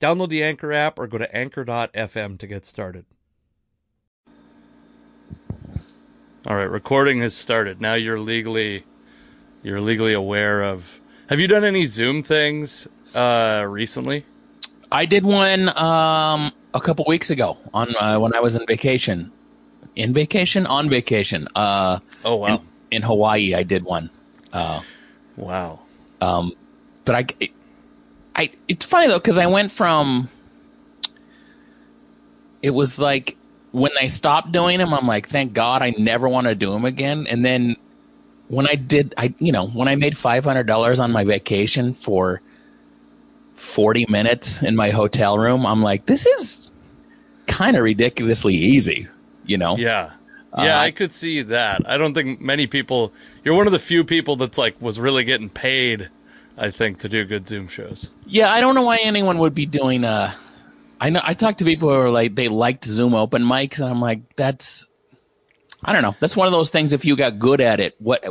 Download the Anchor app or go to anchor.fm to get started. All right, recording has started. Now you're legally you're legally aware of Have you done any Zoom things uh recently? I did one um a couple weeks ago on uh, when I was in vacation. In vacation, on vacation. Uh Oh wow. in, in Hawaii I did one. Uh wow. um but I I it's funny though cuz I went from it was like when I stopped doing them I'm like thank god I never want to do them again and then when I did I you know when I made $500 on my vacation for 40 minutes in my hotel room I'm like this is kind of ridiculously easy you know Yeah. Yeah, Uh, I could see that. I don't think many people you're one of the few people that's like was really getting paid, I think, to do good Zoom shows. Yeah, I don't know why anyone would be doing uh I know I talked to people who are like they liked Zoom open mics and I'm like that's I don't know. That's one of those things if you got good at it, what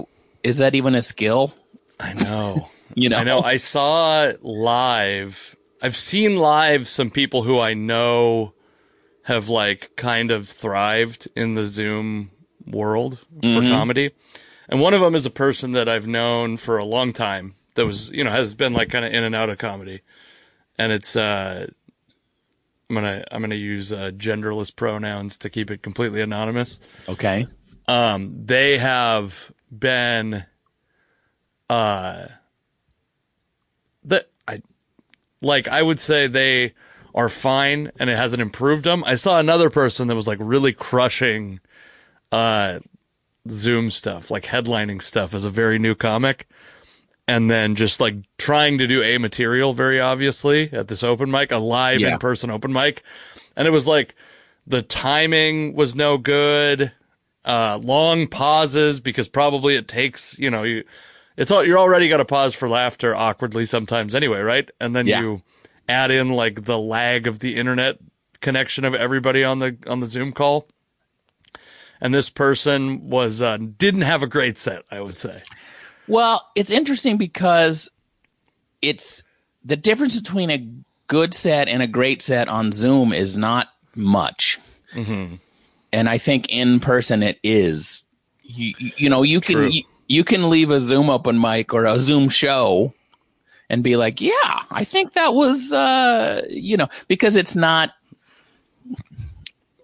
is that even a skill? I know. You know. I know. I saw live. I've seen live some people who I know have like kind of thrived in the Zoom world for comedy. And one of them is a person that I've known for a long time that was, you know, has been like kind of in and out of comedy. And it's, uh, I'm to, I'm to use, uh, genderless pronouns to keep it completely anonymous Okay. um, they have been, uh, that I, like, I would say they are fine and it hasn't improved them. I saw another person that was like really crushing, uh, Zoom stuff, like headlining stuff as a very new comic. And then just like trying to do a material very obviously at this open mic, a live Yeah. in person open mic. And it was like the timing was no good uh, long pauses because probably it takes, you know, you, it's all, you're already got to pause for laughter awkwardly sometimes anyway, right? And then Yeah. you add in like the lag of the internet connection of everybody on the, on the Zoom call. And this person was, uh, didn't have a great set, I would say. Well, it's interesting because it's the difference between a good set and a great set on Zoom is not much. And I think in person it is. You, you- you know, you can you, you can leave a Zoom open mic or a Zoom show and be like, "Yeah, I think that was uh, you know, because it's not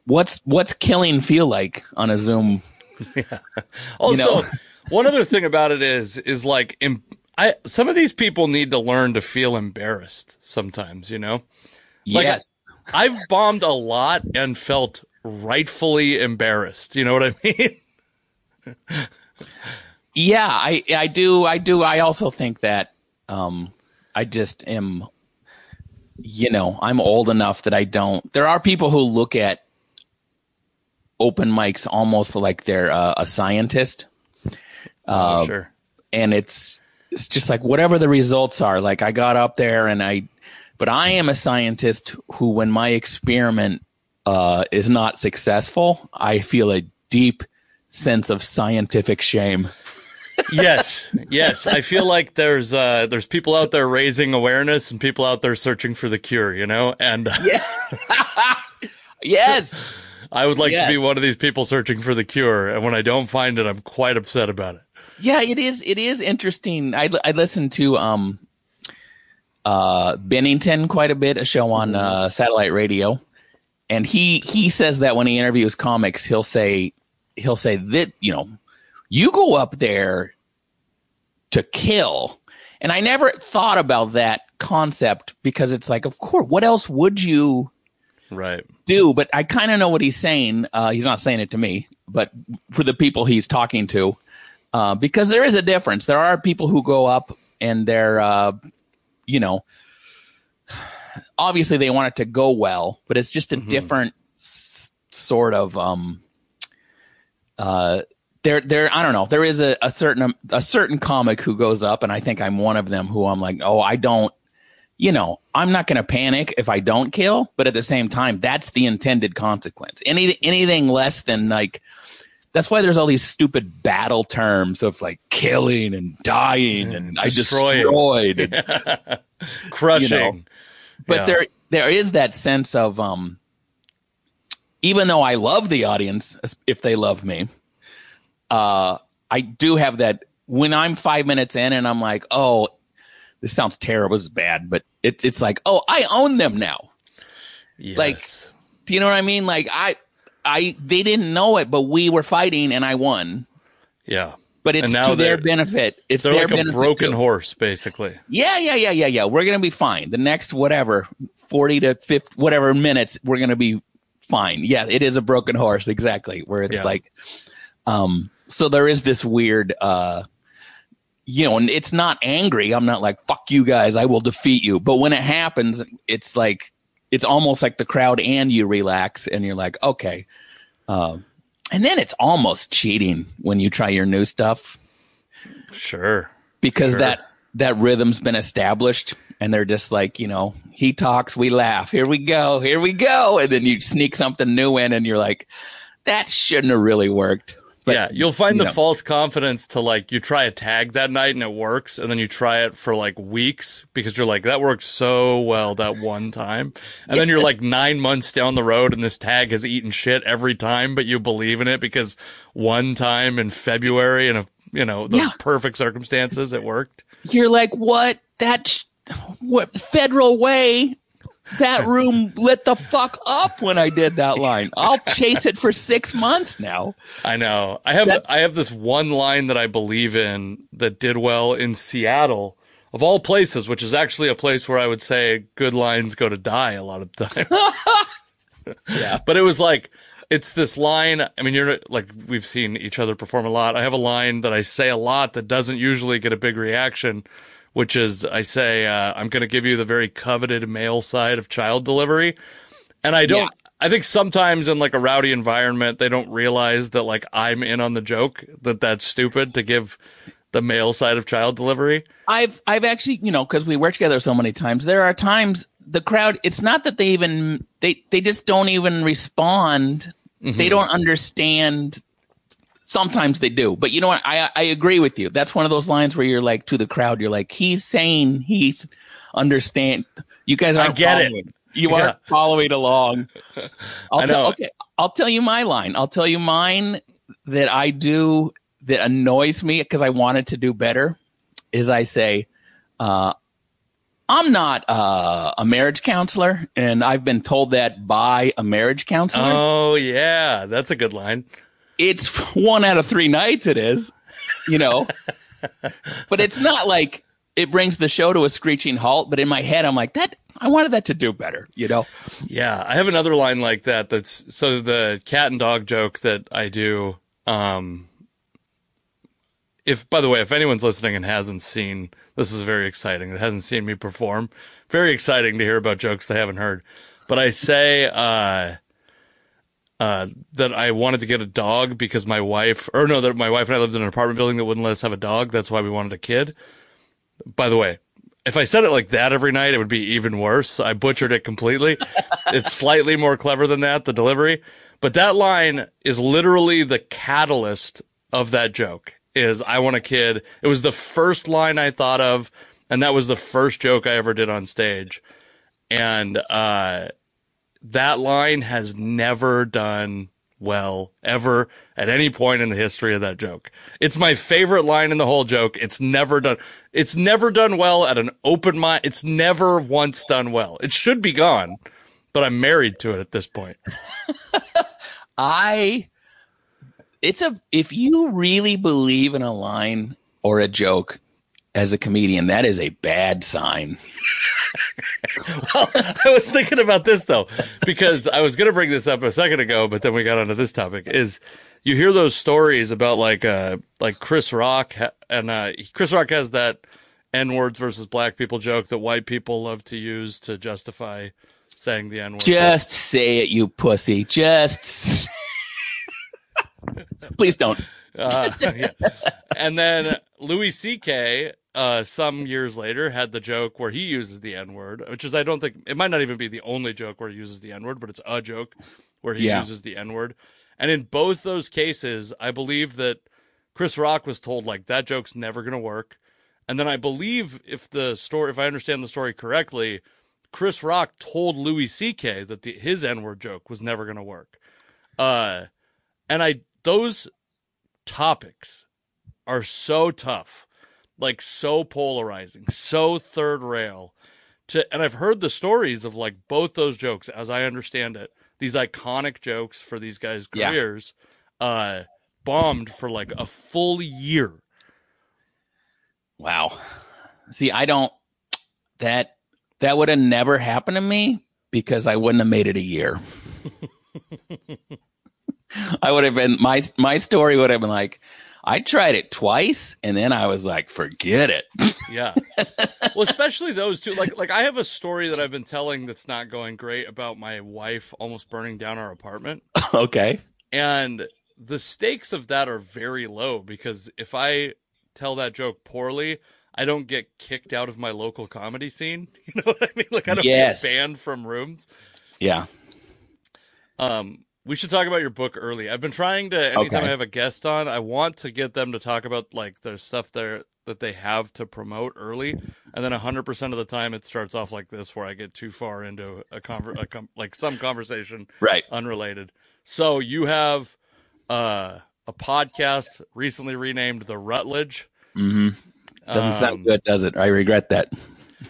what's what's killing feel like on a Zoom Also, know? One other thing about it is, is like, em- I, some of these people need to learn to feel embarrassed sometimes, you know? Like, yes. I've bombed a lot and felt rightfully embarrassed. You know what I mean? Yeah, I I do I do I also think that um I just am you know, I'm old enough that I don't there are people who look at open mics almost like they're uh, a scientist oh, sure. and it's it's just like whatever the results are like I got up there and I but I am a scientist who when my experiment uh is not successful, I feel a deep sense of scientific shame. yes, yes. I feel like there's uh there's people out there raising awareness and people out there searching for the cure. You know, and uh, Yes. I would like to be one of these people searching for the cure. And when I don't find it, I'm quite upset about it. Yeah, it is. It is interesting. I I listen to um, uh, Bennington quite a bit, a show on uh, satellite radio, and he he says that when he interviews comics, he'll say he'll say that you know You go up there to kill. And I never thought about that concept because it's like, of course, what else would you Right. do? But I kind of know what he's saying. Uh, he's not saying it to me, but for the people he's talking to, uh, because there is a difference. There are people who go up and they're, uh, you know, obviously they want it to go well, but it's just a different s- sort of, um, uh, there, there, I don't know. There is a, a certain, a certain comic who goes up, and I think I'm one of them who I'm like, oh, I don't, you know, I'm not going to panic if I don't kill, but at the same time, that's the intended consequence. Any, anything less than like, that's why there's all these stupid battle terms of like killing and dying and I Destroying. destroyed. and- Crushing. but Yeah. there there is that sense of um even though I love the audience if they love me, uh I do have that when I'm 5 minutes in and I'm like, "Oh, this sounds terrible, is bad," but it, it's like, "Oh, I own them now." like- Do you know what I mean? Like I I they didn't know it, but we were fighting and I won. yeah. But it's now to their benefit. It's They're their like a broken too. horse, basically. Yeah, yeah, yeah, yeah, yeah. We're gonna be fine. The next whatever, forty to fifty, whatever minutes, we're gonna be fine. Yeah, it is a broken horse, exactly. Where it's Yeah. like, um, so there is this weird, uh, you know, and it's not angry. I'm not like fuck you guys, I will defeat you. But when it happens, it's like it's almost like the crowd and you relax, and you're like, okay. Um, and then it's almost cheating when you try your new stuff Sure. because Sure. that that rhythm's been established and they're just like you know he talks we laugh here we go here we go and then you sneak something new in and you're like that shouldn't have really worked But, yeah, you'll find the false confidence to like you try a tag that night and it works, and then you try it for like weeks because you're like that worked so well that one time, and then you're like nine months down the road and this tag has eaten shit every time, but you believe in it because one time in February in a you know the Yeah. perfect circumstances it worked. you're like what that sh- what federal way that room lit the fuck up when i did that line i'll chase it for six months now I know. I have That's- I have this one line that I believe in that did well in Seattle of all places, which is actually a place where I would say good lines go to die a lot of the time. yeah but it was like it's this line. I mean, you're like we've seen each other perform a lot. I have a line that I say a lot that doesn't usually get a big reaction, which is I say uh, I'm going to give you the very coveted male side of child delivery, and I don't. Yeah. I think sometimes in like a rowdy environment, they don't realize that like I'm in on the joke. That that's stupid to give the male side of child delivery. I've I've actually you know because we work together so many times. There are times the crowd. It's not that they even they they just don't even respond. They don't understand. Sometimes they do, but you know what? I I agree with you. That's one of those lines where you're like to the crowd. You're like he's saying he's understand. You guys aren't get it. You Yeah. aren't following along. I'll I tell. Okay, I'll tell you my line. I'll tell you mine that I do that annoys me because I wanted to do better. Is I say, uh, I'm not uh, a marriage counselor, and I've been told that by a marriage counselor. Oh yeah, that's a good line. It's one out of three nights. It is, you know, but it's not like it brings the show to a screeching halt. But in my head, I'm like that. I wanted that to do better, you know. Yeah, I have another line like that. That's so the cat and dog joke that I do. Um, if by the way, if anyone's listening and hasn't seen, this is very exciting. That hasn't seen me perform, very exciting to hear about jokes they haven't heard. But I say uh, uh, that I wanted to get a dog because my wife, or no, that my wife and I lived in an apartment building that wouldn't let us have a dog. That's why we wanted a kid. By the way, if I said it like that every night, it would be even worse. I butchered it completely. it's slightly more clever than that, the delivery. But that line is literally the catalyst of that joke is I want a kid. It was the first line I thought of. And that was the first joke I ever did on stage. And, uh, that line has never done well ever at any point in the history of that joke. It's my favorite line in the whole joke. It's never done. It's never done well at an open mic. It's never once done well. It should be gone, but I'm married to it at this point. I it's a if you really believe in a line or a joke as a comedian, that is a bad sign. well, I was thinking about this though, because I was going to bring this up a second ago, but then we got onto this topic. Is you hear those stories about like uh like Chris Rock ha- and uh Chris Rock has that N words versus black people joke that white people love to use to justify saying the N word. Just say it, you pussy. Just please don't. Uh, yeah. And then Louis C.K. Uh, some years later had the joke where he uses the N word, which is I don't think it might not even be the only joke where he uses the N word, but it's a joke where he Yeah. uses the N word. And in both those cases, I believe that Chris Rock was told like that joke's never going to work. And then I believe if the story, if I understand the story correctly, Chris Rock told Louis C.K. that the, his N word joke was never going to work. Uh, and I those topics are so tough, like so polarizing, so third rail. To and I've heard the stories of like both those jokes, as I understand it, these iconic jokes for these guys' Yeah. careers, uh, bombed for like a full year. Wow. See, I don't that that would have never happened to me because I wouldn't have made it a year. I would have been my my story would have been like I tried it twice and then I was like forget it. Yeah. well, especially those two. Like, like I have a story that I've been telling that's not going great about my wife almost burning down our apartment. okay. And the stakes of that are very low because if I tell that joke poorly, I don't get kicked out of my local comedy scene. You know what I mean? Like I don't Yes. get banned from rooms. Yeah. Um, we should talk about your book early. I've been trying to anytime Okay. I have a guest on, I want to get them to talk about like the stuff there that they have to promote early, and then hundred percent of the time it starts off like this, where I get too far into a, conver- a com- like some conversation Right. unrelated. So you have uh, a podcast recently renamed the Rutledge. Mm-hmm. Doesn't Um, sound good, does it? I regret that.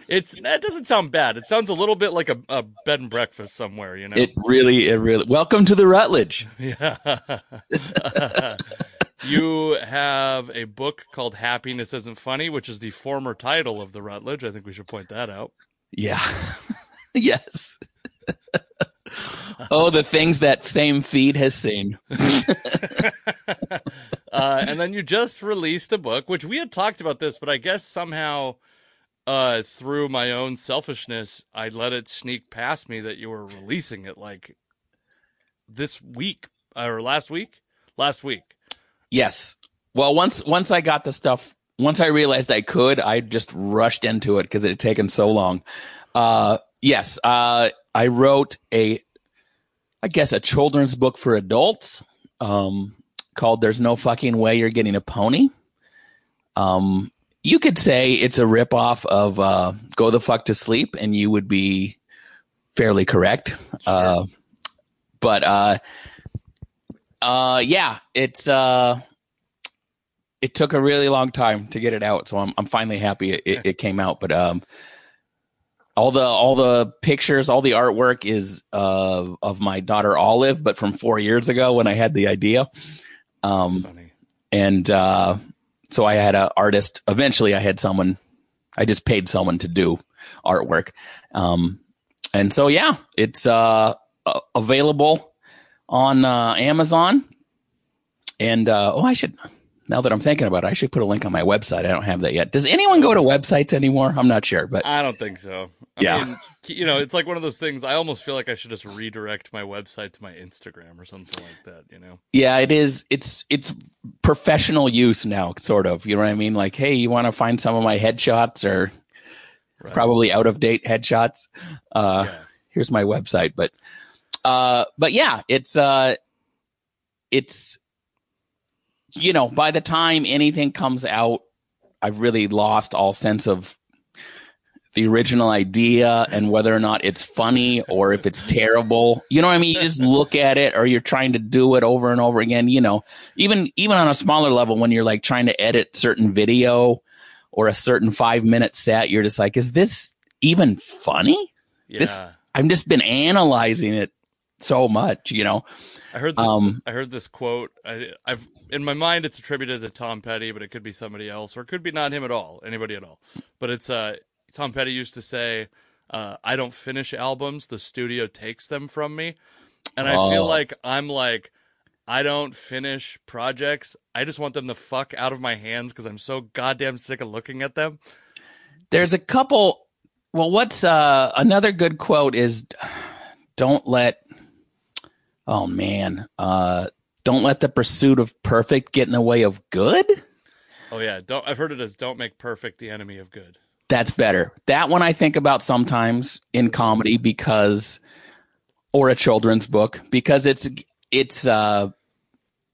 It's that doesn't sound bad. It sounds a little bit like a, a bed and breakfast somewhere. You know. It really it really Welcome to the Rutledge. Yeah. you have a book called Happiness Isn't Funny, which is the former title of the Rutledge. I think we should point that out. Yeah. yes. oh, the things that same feed has seen. Uh, and then you just released a book, which we had talked about this, but I guess somehow uh, through my own selfishness, I let it sneak past me that you were releasing it like this week or last week. Last week. Yes. Well, once once I got the stuff, once I realized I could, I just rushed into it because it had taken so long. Uh, yes. Uh, I wrote a, I guess, a children's book for adults um, called "There's No Fucking Way You're Getting a Pony." Um, you could say it's a ripoff of uh, "Go the Fuck to Sleep," and you would be fairly correct. Uh, but uh, uh, yeah, it's uh, it took a really long time to get it out, so I'm I'm finally happy it, it, it came out. But um, all the all the pictures, all the artwork is uh, of my daughter Olive, but from four years ago when I had the idea. Um, and uh, so I had an artist. Eventually, I had someone. I just paid someone to do artwork, um, and so yeah, it's uh, available on uh, Amazon. And uh, oh, I should. Now that I'm thinking about it, I should put a link on my website. I don't have that yet. Does anyone go to websites anymore? I'm not sure, but I don't think so. I Yeah. mean, you know, it's like one of those things. I almost feel like I should just redirect my website to my Instagram or something like that. You know? Yeah, it is. It's it's professional use now, sort of. You know what I mean? Like, hey, you want to find some of my headshots or Right. probably out of date headshots? Uh, Yeah. Here's my website, but uh, but yeah, it's uh, it's you know, by the time anything comes out, I've really lost all sense of the original idea and whether or not it's funny or if it's terrible. You know what I mean? You just look at it or you're trying to do it over and over again, you know. Even even on a smaller level when you're like trying to edit certain video or a certain 5 minute set, you're just like is this even funny? Yeah. This- I've just been analyzing it so much, you know. I heard this. Um, I heard this quote. I, I've in my mind it's attributed to Tom Petty, but it could be somebody else, or it could be not him at all, anybody at all. But it's uh, Tom Petty used to say, uh, "I don't finish albums; the studio takes them from me." And I feel Oh. like I'm like, I don't finish projects. I just want them the fuck out of my hands because I'm so goddamn sick of looking at them. There's a couple. Well, what's uh, another good quote is, "Don't let." Oh man, uh, don't let the pursuit of perfect get in the way of good. Oh yeah, don't. I've heard it as "Don't make perfect the enemy of good." That's better. That one I think about sometimes in comedy because, or a children's book because it's it's uh,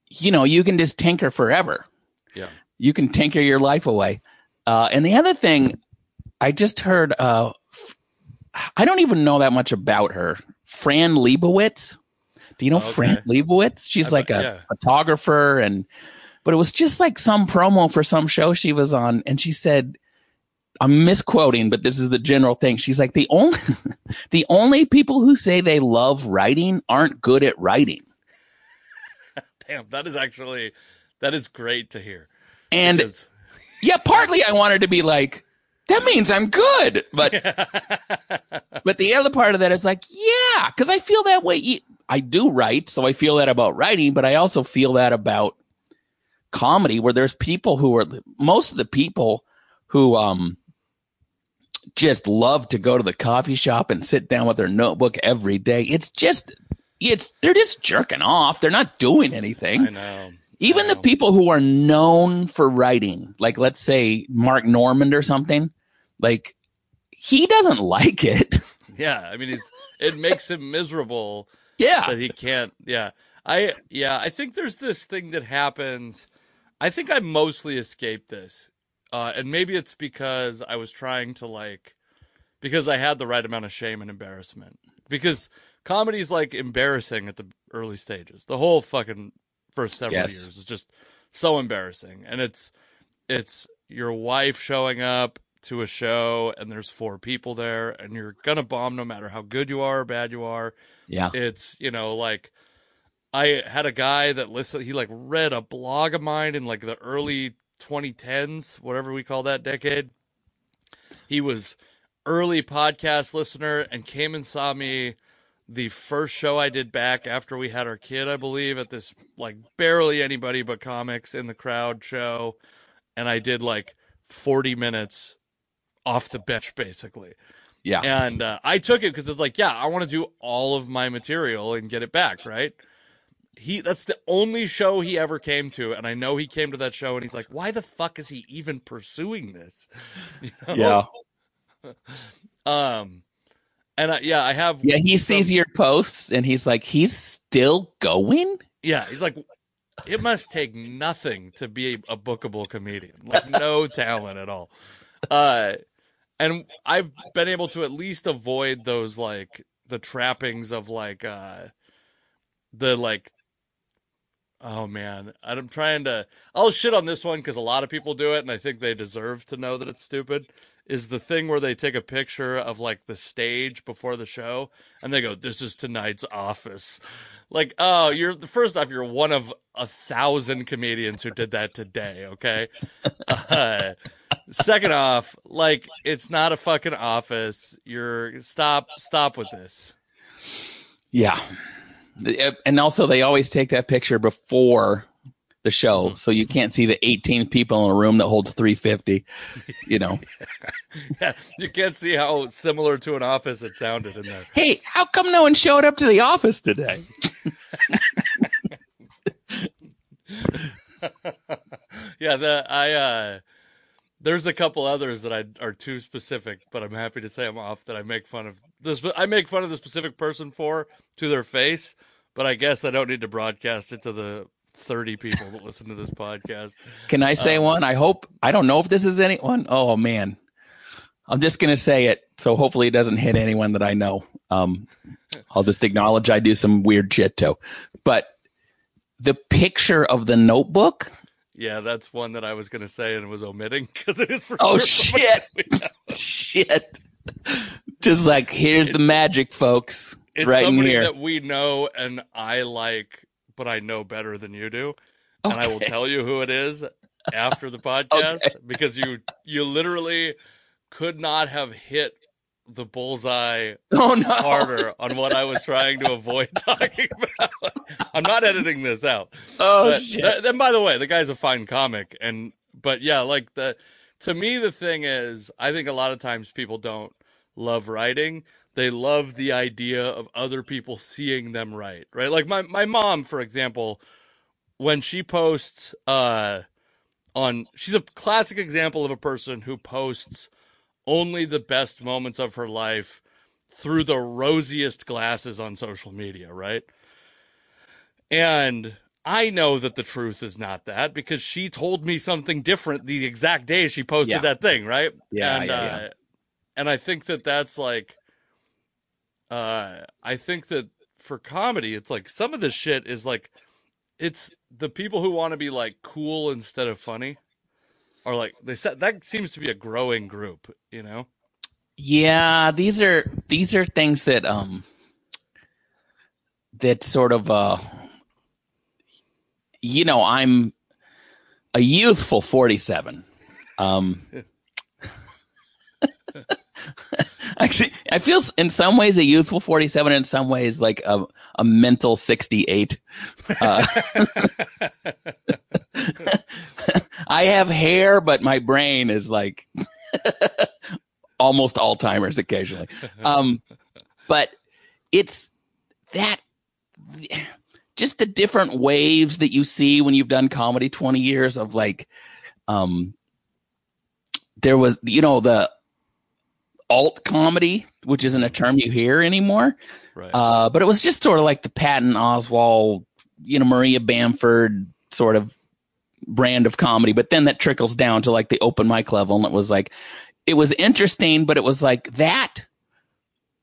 you know, you can just tinker forever. Yeah. You can tinker your life away. Uh, and the other thing, I just heard. Uh, I don't even know that much about her. Fran Lebowitz. Do you know Okay. Fran Lebowitz? She's I've- like a yeah. photographer, and but it was just like some promo for some show she was on, and she said, "I'm misquoting, but this is the general thing." She's like, "the only the only people who say they love writing aren't good at writing." Damn, that is actually that is great to hear. And Because- yeah, partly I wanted to be like, that means I'm good. But but the other part of that is like, yeah, because I feel that way. I do write, so I feel that about writing, but I also feel that about comedy, where there's people who are most of the people who um just love to go to the coffee shop and sit down with their notebook every day. It's just it's they're just jerking off. They're not doing anything. I know. Even I the people who are known for writing, like let's say Mark Normand or something, like he doesn't like it. Yeah, I mean, he's it makes him miserable yeah. that he can't. Yeah, I yeah, I think there's this thing that happens. I think I mostly escaped this, uh, and maybe it's because I was trying to like, because I had the right amount of shame and embarrassment. Because comedy's like embarrassing at the early stages. The whole fucking first several Yes. years is just so embarrassing, and it's it's your wife showing up to a show and there's four people there and you're gonna bomb no matter how good you are or bad you are Yeah. it's you know like i had a guy that listened he like read a blog of mine in like the early 2010s whatever we call that decade he was early podcast listener and came and saw me the first show i did back after we had our kid i believe at this like barely anybody but comics in the crowd show and i did like 40 minutes off the bench basically Yeah. and uh, I took it because it's like, yeah, I want to do all of my material and get it back, right? He that's the only show he ever came to, and I know he came to that show, and he's like, why the fuck is he even pursuing this? You know? Yeah. Um, and I, yeah, I have. Yeah. He some- sees your posts and he's like, he's still going? Yeah, he's like, it must take nothing to be a, a bookable comedian, like no talent at all. Uh, and I've been able to at least avoid those like the trappings of like uh, the like. Oh man, I'm trying to. I'll shit on this one because a lot of people do it, and I think they deserve to know that it's stupid. Is the thing where they take a picture of like the stage before the show, and they go, "This is tonight's office." Like, oh, you're first off, you're one of a thousand comedians who did that today. Okay. Uh, second off, like, it's not a fucking office. You're stop, stop with this. Yeah. And also, they always take that picture before the show. So you can't see the 18 people in a room that holds 350, you know. Yeah, you can't see how similar to an office it sounded in there. hey, how come no one showed up to the office today? yeah, the I uh there's a couple others that I are too specific, but I'm happy to say I'm off that I make fun of this I make fun of the specific person for to their face, but I guess I don't need to broadcast it to the 30 people that listen to this podcast. Can I say one? I hope. I don't know if this is anyone. Oh, man. I'm just going to say it. So hopefully it doesn't hit anyone that I know. Um, I'll just acknowledge I do some weird shit too. But the picture of the notebook. Yeah, that's one that I was going to say and was omitting because it is for Oh, sure shit. that we know. Shit. Just like, here's the magic, folks. it's right in somebody here. that we know and I like, but I know better than you do, and I will tell you who it is after the podcast Okay. because you you literally could not have hit the bullseye Oh no! harder on what I was trying to avoid talking about. I'm not editing this out. Oh but shit! th- then by the way, the guy's a fine comic and but yeah, like the to me the thing is I think a lot of times people don't love writing. They love the idea of other people seeing them right right? Like my my mom for example, when she posts uh on she's a classic example of a person who posts only the best moments of her life through the rosiest glasses on social media, right? And I know that the truth is not that because she told me something different the exact day she posted Yeah. that thing, right? Yeah, and, yeah, uh, yeah. And I think that that's like, uh, I think that for comedy, it's like some of this shit is like, it's the people who want to be like cool instead of funny, or like they said that seems to be a growing group, you know? Yeah, these are these are things that um that sort of uh you know, I'm a youthful 47. Um Actually, I feel in some ways a youthful 47 in some ways like a a mental 68. Uh, I have hair but my brain is like almost Alzheimer's occasionally. Um, but it's that just the different waves that you see when you've done comedy 20 years of like, um, there was, you know, the alt comedy, which isn't a term you hear anymore. Right. Uh, but it was just sort of like the Patton Oswalt, you know, Maria Bamford sort of brand of comedy. But then that trickles down to like the open mic level, and it was like, it was interesting, but it was like that.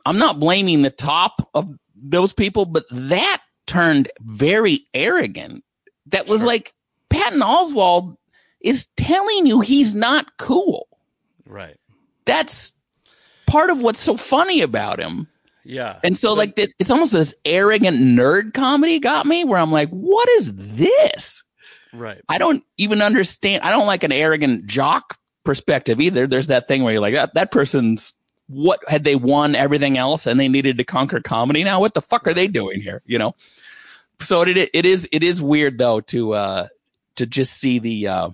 I'm not blaming the top of those people, but that turned very arrogant. That was Sure. like Patton Oswalt is telling you he's not cool. right. That's part of what's so funny about him. Yeah. And so, like, this, it's almost this arrogant nerd comedy got me where I'm like, what is this? right. I don't even understand. I don't like an arrogant jock perspective either. There's that thing where you're like, that, that person's what had they won everything else and they needed to conquer comedy now? What the fuck are they doing here? You know? So it, it is, it is weird though to, uh, to just see the, uh,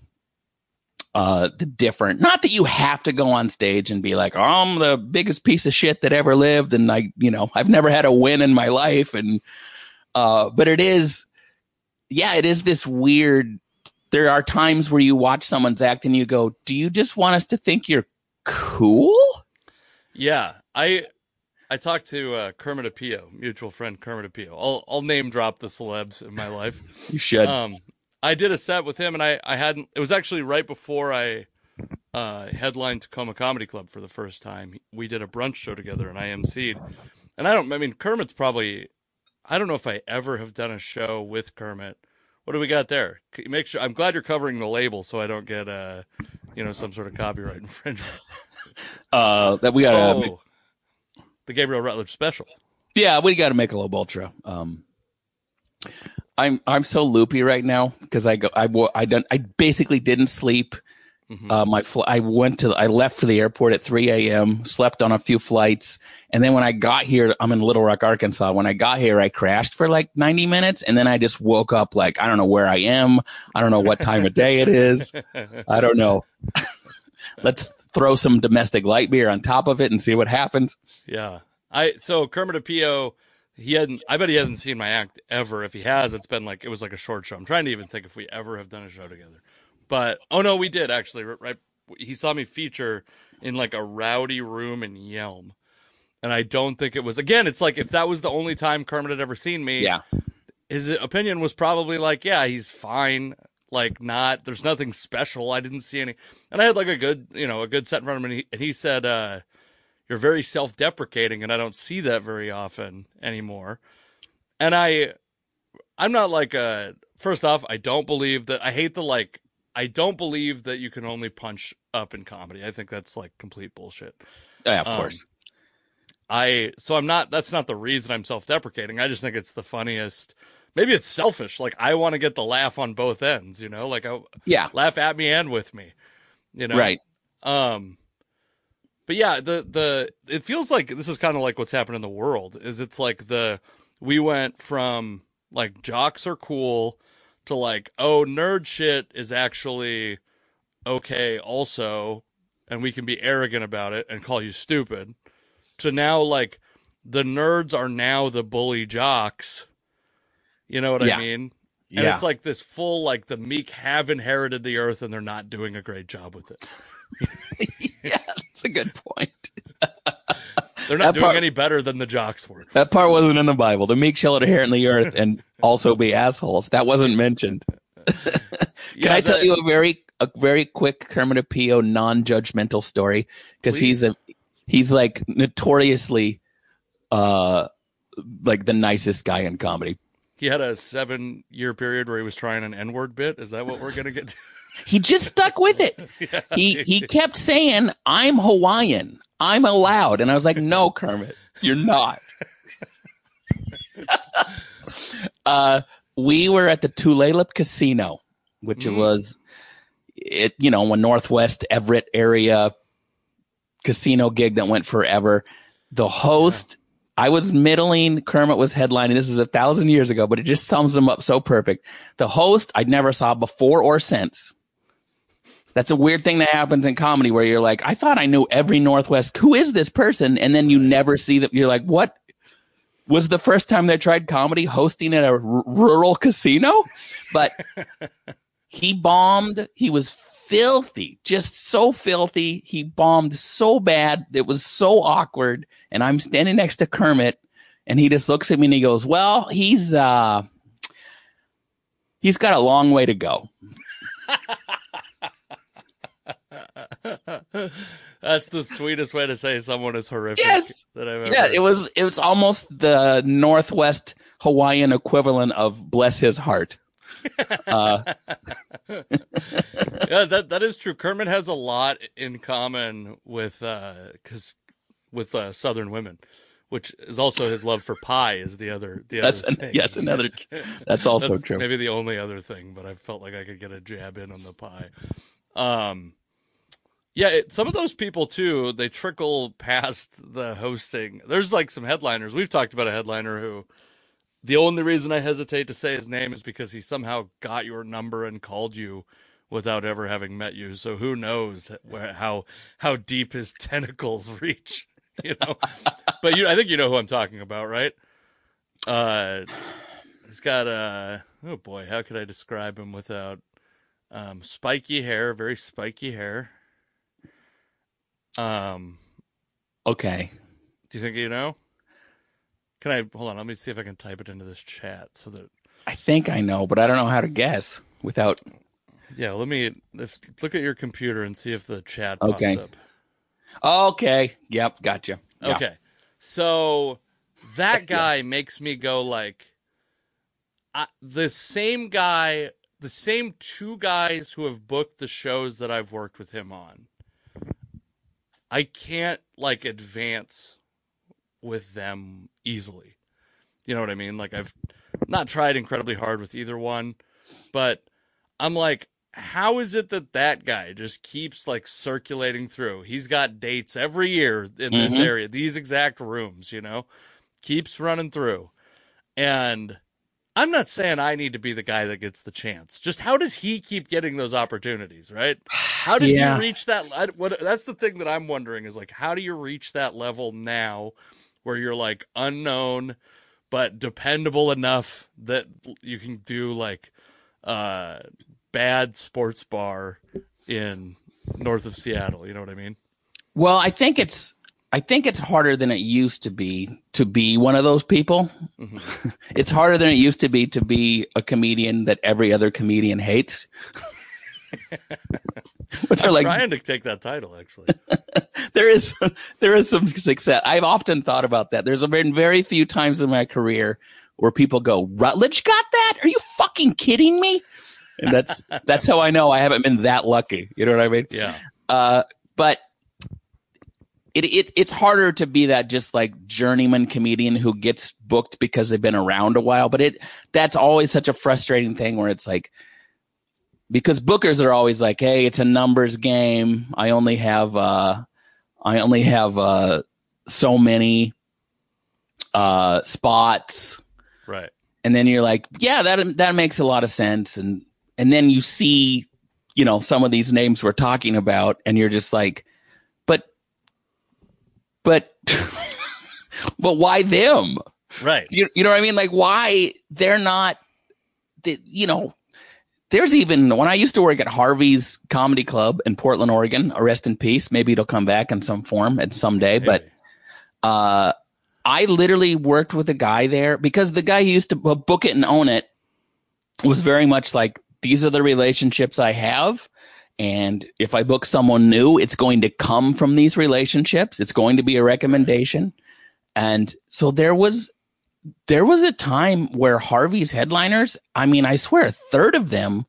uh, the different, not that you have to go on stage and be like, oh, I'm the biggest piece of shit that ever lived. And I, you know, I've never had a win in my life. And, uh, but it is, yeah, it is this weird, there are times where you watch someone's act and you go, do you just want us to think you're cool? Yeah, I I talked to uh, Kermit Apio, mutual friend Kermit Apio. I'll I'll name drop the celebs in my life. You should. Um, I did a set with him, and I I hadn't. It was actually right before I uh, headlined Tacoma Comedy Club for the first time. We did a brunch show together, and I emceed. And I don't. I mean, Kermit's probably. I don't know if I ever have done a show with Kermit. What do we got there? Make sure. I'm glad you're covering the label, so I don't get uh, you know, some sort of copyright infringement. Uh, that we gotta, oh, the Gabriel Rutledge special. yeah, we gotta make a low ultra. Um, I'm I'm so loopy right now because I go I I don't I basically didn't sleep. Mhm. Uh, my fl- I went to I left for the airport at 3 a.m. Slept on a few flights, and then when I got here, I'm in Little Rock, Arkansas. When I got here, I crashed for like 90 minutes, and then I just woke up like I don't know where I am. I don't know what time of day it is. I don't know. Let's throw some domestic light beer on top of it and see what happens. yeah, I so Kermit Apio. He hadn't. I bet he hasn't seen my act ever. If he has, it's been like it was like a short show. I'm trying to even think if we ever have done a show together. But oh no, we did actually. Right, he saw me feature in like a rowdy room in Yelm, and I don't think it was. Again, it's like if that was the only time Kermit had ever seen me. Yeah. his opinion was probably like, yeah, he's fine. Like, not, there's nothing special. I didn't see any. And I had like a good, you know, a good set in front of him. And he, and he said, uh, you're very self deprecating. And I don't see that very often anymore. And I, I'm not like a, first off, I don't believe that, I hate the like, I don't believe that you can only punch up in comedy. I think that's like complete bullshit. Yeah, of Um, course. I so I'm not that's not the reason I'm self-deprecating. I just think it's the funniest. Maybe it's selfish. Like I want to get the laugh on both ends, you know? Like I Yeah. laugh at me and with me. You know? Right. Um but yeah, the the it feels like this is kind of like what's happened in the world is it's like the we went from like jocks are cool to like oh nerd shit is actually okay also and we can be arrogant about it and call you stupid to now like the nerds are now the bully jocks. You know what Yeah. I mean? And Yeah. it's like this full like the meek have inherited the earth and they're not doing a great job with it. yeah, that's a good point. They're not That doing part- any better than the jocks were. That part wasn't in the Bible. The meek shall inherit the earth and also be assholes. That wasn't mentioned. Can I tell you a very a very quick Kermit Apio non-judgmental story? Because he's a he's like notoriously uh like the nicest guy in comedy. he had a seven year period where he was trying an N word bit? Is that what we're gonna get to? He just stuck with it. yeah. He he kept saying, "I'm Hawaiian. I'm allowed," and I was like, "No, Kermit, you're not." uh, we were at the Tulalip Casino, which Mhm. was it, you know, a Northwest Everett area casino gig that went forever. The host, I was middling, Kermit was headlining. This is a thousand years ago, but it just sums them up so perfect. The host, I never saw before or since. That's a weird thing that happens in comedy where you're like, I thought I knew every Northwest. Who is this person? And then you never see that. You're like, what was the first time they tried comedy hosting at a r- rural casino? But he bombed. He was filthy, just so filthy. He bombed so bad. It was so awkward. And I'm standing next to Kermit and he just looks at me and he goes, well, he's, uh, he's got a long way to go. That's the sweetest way to say someone is horrific Yes. that I've ever Yeah, it was it was almost the Northwest Hawaiian equivalent of bless his heart. Uh, yeah, that that is true. Kermit has a lot in common with uh, cause with uh, Southern women, which is also his love for pie. Is the other the that's other thing. yes, another. That's also That's true. Maybe the only other thing, but I felt like I could get a jab in on the pie. Um, yeah, it, some of those people too. They trickle past the hosting. There's like some headliners. We've talked about a headliner who. The only reason I hesitate to say his name is because he somehow got your number and called you without ever having met you. So who knows where, how how deep his tentacles reach, you know? but you, I think you know who I'm talking about, right? Uh, he's got a oh boy, how could I describe him without um, spiky hair, very spiky hair. Um, Okay, do you think you know? Can I hold on? Let me see if I can type it into this chat so that I think I know, but I don't know how to guess without. yeah. Let me if, look at your computer and see if the chat pops Okay. up. Okay, yep, gotcha. Yeah. Okay. So that guy makes me go like I, the same guy, the same two guys who have booked the shows that I've worked with him on. I can't like advance with them easily. You know what I mean? Like I've not tried incredibly hard with either one, but I'm like how is it that that guy just keeps like circulating through? He's got dates every year in this Mhm. area, these exact rooms, you know, keeps running through. And I'm not saying I need to be the guy that gets the chance. Just how does he keep getting those opportunities, right? How did Yeah. you reach that? I- What that's the thing that I'm wondering is like, how do you reach that level now, where you're like unknown, but dependable enough that you can do like uh bad sports bar in north of Seattle. You know what I mean? Well, I think it's I think it's harder than it used to be to be one of those people. Mhm. It's harder than it used to be to be a comedian that every other comedian hates. they're I'm like, trying to take that title actually. there is there is some success. I've often thought about that. There's been very few times in my career where people go, "Rutledge got that? Are you fucking kidding me?" And that's that's how I know I haven't been that lucky. You know what I mean? Yeah. Uh, but it, it it's harder to be that just like journeyman comedian who gets booked because they've been around a while. But it that's always such a frustrating thing where it's like because bookers are always like, hey, it's a numbers game. I only have uh I only have uh so many uh spots. Right. And then you're like, yeah, that that makes a lot of sense. And and then you see, you know, some of these names we're talking about, and you're just like, but why them? Right. You, you know what I mean? Like why they're not the, you know, there's even when I used to work at Harvey's Comedy Club in Portland, Oregon, a rest in peace. Maybe it'll come back in some form at someday, Maybe. but uh I literally worked with a guy there because the guy who used to book it and own it was very much like these are the relationships I have. And if I book someone new, it's going to come from these relationships. It's going to be a recommendation. And so there was there was a time where Harvey's headliners, I mean, I swear a third of them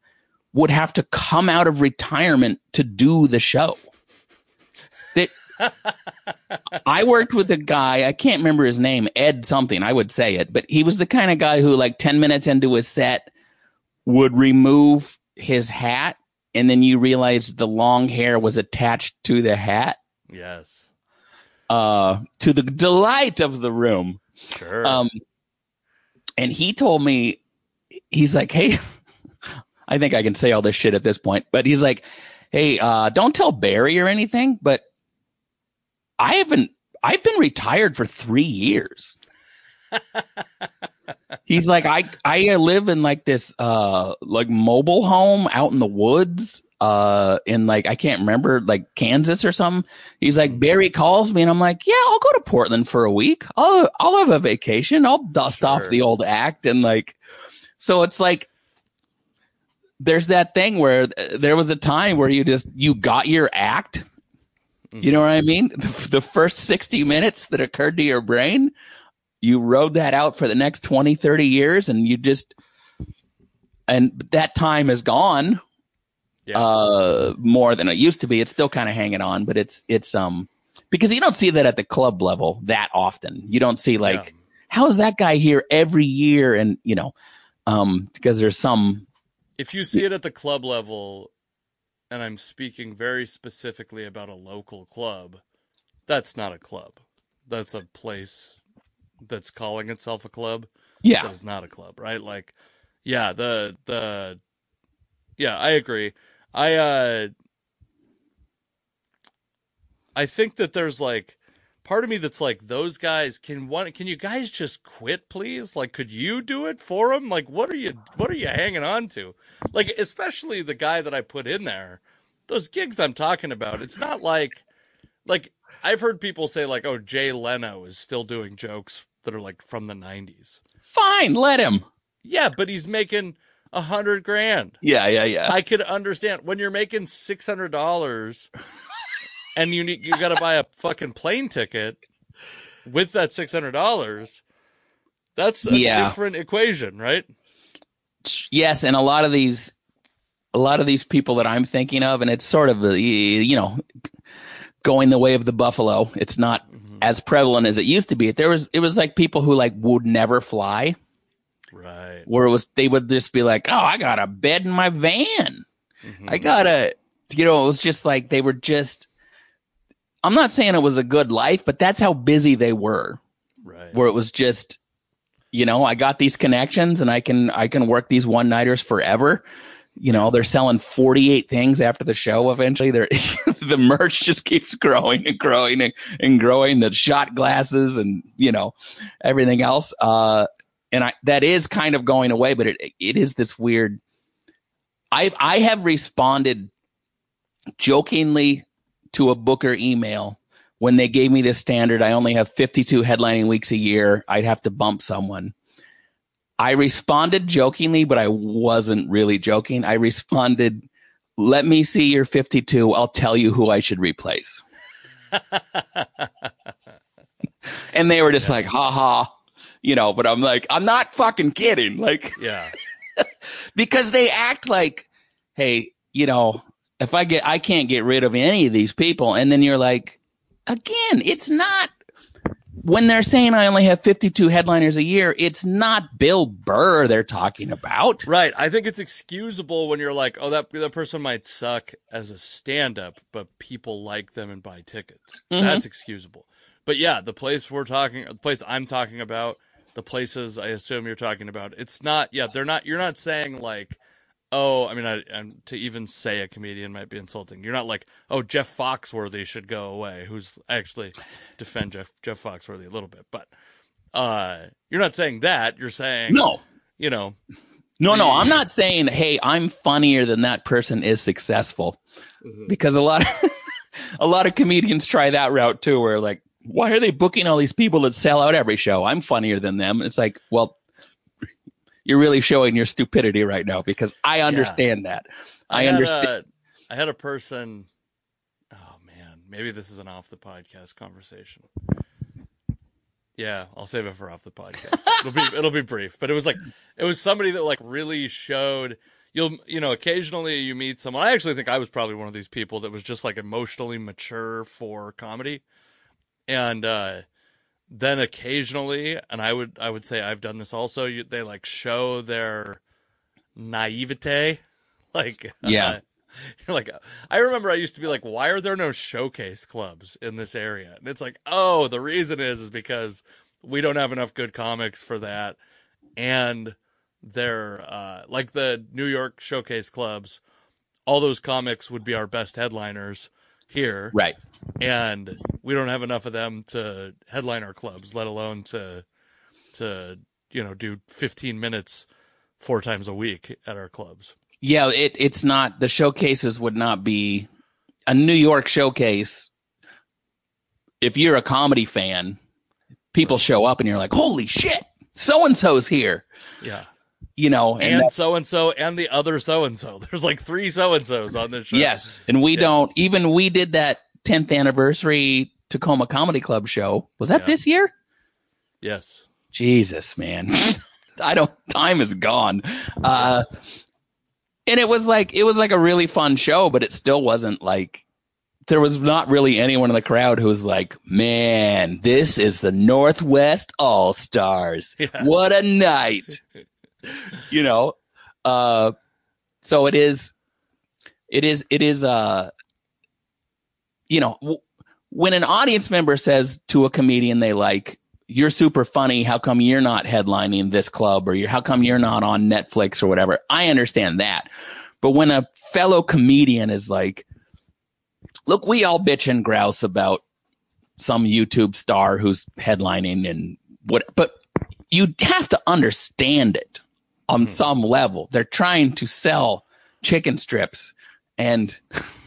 would have to come out of retirement to do the show. That I worked with a guy, I can't remember his name, Ed something, I would say it, but he was the kind of guy who like 10 minutes into his set would remove his hat and then you realize the long hair was attached to the hat Yes. uh to the delight of the room. Sure. Um, and he told me, he's like, hey, I think I can say all this shit at this point, but he's like, hey, uh, don't tell Barry or anything, but I haven't, I've been retired for three years. he's like, I, I live in like this, uh, like mobile home out in the woods. Uh, in like I can't remember, like Kansas or something. He's like Barry calls me, and I'm like, yeah, I'll go to Portland for a week. I'll I'll have a vacation. I'll dust off the old act and like, so it's like there's that thing where there was a time where you just you got your act. You know what I mean? The, the first 60 minutes that occurred to your brain, you rode that out for the next 20, 30 years and you just and that time is gone yeah. uh more than it used to be. It's still kind of hanging on, but it's it's um because you don't see that at the club level that often. You don't see like Yeah. how is that guy here every year and you know um because there's some if you see it at the club level, and I'm speaking very specifically about a local club, that's not a club. That's a place that's calling itself a club. yeah That is not a club, right? Like, yeah, the the yeah, I agree. I uh I think that there's like part of me that's like those guys can one can you guys just quit please? Like could you do it for them? Like what are you what are you hanging on to? Like especially the guy that I put in there. Those gigs I'm talking about, it's not like like I've heard people say like oh Jay Leno is still doing jokes that are like from the 90s. fine let him Yeah, but he's making a hundred grand. yeah yeah yeah I could understand when you're making six hundred dollars, and you need you got to buy a fucking plane ticket with that six hundred dollars. That's a Yeah. different equation, right? yes and a lot of these a lot of these people that i'm thinking of and it's sort of you know going the way of the buffalo it's not mm-hmm. As prevalent as it used to be there was it was like people who like would never fly Right. where it was they would just be like oh i got a bed in my van Mhm. i got a you know it was just like they were just i'm not saying it was a good life but that's how busy they were right. where it was just you know i got these connections and i can i can work these one nighters forever you know they're selling 48 things after the show eventually they're the merch just keeps growing and growing and, and growing the shot glasses and you know everything else uh and i that is kind of going away but it it is this weird i i have responded jokingly to a booker email when they gave me this standard, I only have 52 headlining weeks a year. I'd have to bump someone. I responded jokingly, but I wasn't really joking. I responded, let me see your 52. I'll tell you who I should replace. and they were just like, ha ha, you know, but I'm like, I'm not fucking kidding. Like, yeah. because they act like, hey, you know, if I get, I can't get rid of any of these people. And then you're like, again, it's not when they're saying I only have 52 headliners a year, it's not Bill Burr they're talking about. Right. I think it's excusable when you're like, oh, that that person might suck as a stand-up, but people like them and buy tickets. Mhm. That's excusable. But yeah, the place we're talking, the place I'm talking about, the places I assume you're talking about, it's not. Yeah, they're not. You're not saying like, oh, I mean, I, and to even say a comedian might be insulting. You're not like, oh, Jeff Foxworthy should go away. Who's I actually defend Jeff Jeff Foxworthy a little bit, but uh, you're not saying that. You're saying No. you know, No, no, I'm not saying, hey, I'm funnier than that person is successful. Because a lot of a lot of comedians try that route too, where like, why are they booking all these people that sell out every show? I'm funnier than them. It's like, well, you're really showing your stupidity right now because I understand that. I, had understand. A, I had a person. Oh man, maybe this is an off the podcast conversation. Yeah, I'll save it for off the podcast. It'll be it'll be brief, but it was like it was somebody that like really showed. You'll you know occasionally you meet someone. I actually think I was probably one of these people that was just like emotionally mature for comedy, and uh then occasionally, and I would I would say I've done this also. You, they like show their naivete, like Yeah. uh, you're like I remember I used to be like, why are there no showcase clubs in this area? And it's like, oh, the reason is is because we don't have enough good comics for that, and they're uh, like the New York showcase clubs. All those comics would be our best headliners here, right. And we don't have enough of them to headline our clubs, let alone to to you know do 15 minutes four times a week at our clubs. Yeah, it it's not the showcases would not be a New York showcase. If you're a comedy fan, people show up and you're like, "Holy shit, so and so's here!" Yeah, You know, and, and so and so and the other so and so. There's like three so and so's on this show. yes, and we Yeah. don't even we did that 10th anniversary Tacoma Comedy Club show. Was that Yeah. this year? Yes. Jesus, man. I don't time is gone. Uh and it was like it was like a really fun show, but it still wasn't like there was not really anyone in the crowd who was like, "Man, this is the Northwest All Stars. Yeah. What a night!" you know. Uh, so it is, it is, it is. Uh, you know, w- when an audience member says to a comedian they like, "You're super funny. How come you're not headlining this club, or you're, how come you're not on Netflix or whatever?" I understand that, but when a fellow comedian is like, "Look, we all bitch and grouse about some YouTube star who's headlining and what, but you have to understand it on mm-hmm. some level. They're trying to sell chicken strips and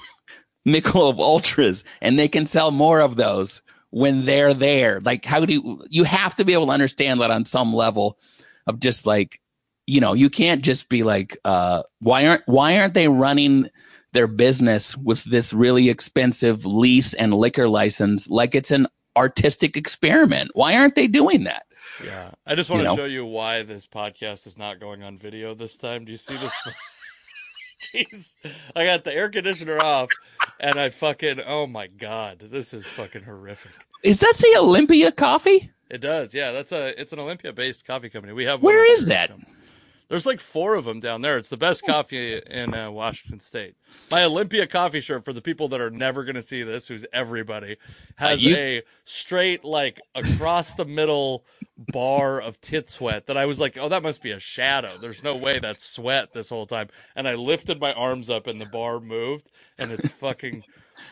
Michelob Ultras, and they can sell more of those when they're there. Like, how do you, you have to be able to understand that on some level of just like, you know, you can't just be like, uh, why aren't, why aren't they running their business with this really expensive lease and liquor license like it's an artistic experiment? Why aren't they doing that? Yeah. I just want You to know? show you why this podcast is not going on video this time. Do you see this? Jeez. I got the air conditioner off and I fucking, oh my God, this is fucking horrific. Is that the Olympia Coffee? It does. Yeah. That's a, it's an Olympia based coffee company. We have Where is that? There's like four of them down there. It's the best coffee in uh, Washington State. My Olympia coffee shirt for the people that are never going to see this, who's everybody, has Uh, you- a straight like across the middle bar of tit sweat that I was like, oh, that must be a shadow. There's no way that's sweat this whole time. And I lifted my arms up and the bar moved, and it's fucking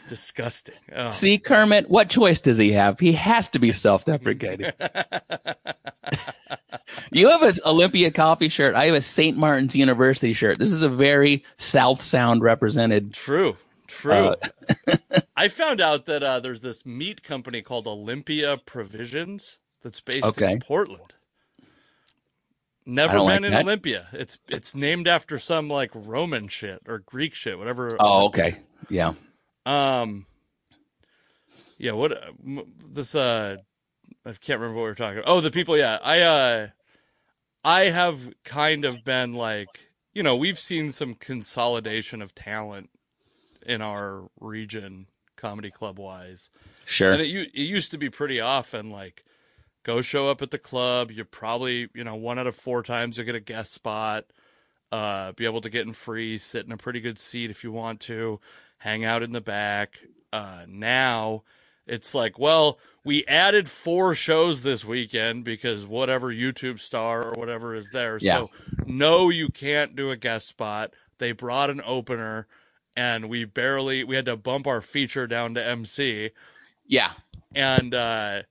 disgusting. Oh. See, Kermit, what choice does he have? He has to be self deprecating. you have an Olympia coffee shirt. I have a St. Martin's University shirt. This is a very South Sound represented. True. True. Uh, I found out that uh, there's this meat company called Olympia Provisions that's based Okay. in Portland. Never been like in that. Olympia. It's it's named after some like Roman shit or Greek shit, whatever. Oh, okay. Yeah. Um. Yeah. What? uh, This. Uh. I can't remember what we are talking. about. Oh, the people. Yeah. I. Uh. I have kind of been like, you know, we've seen some consolidation of talent in our region comedy club wise. Sure. And it, it used to be pretty often like go show up at the club. You probably, you know, one out of four times you'll get a guest spot, uh, be able to get in free, sit in a pretty good seat if you want to, hang out in the back. Uh, now it's like, well, we added four shows this weekend because whatever YouTube star or whatever is there. Yeah. So no, you can't do a guest spot. They brought an opener and we barely, we had to bump our feature down to MC yeah. and uh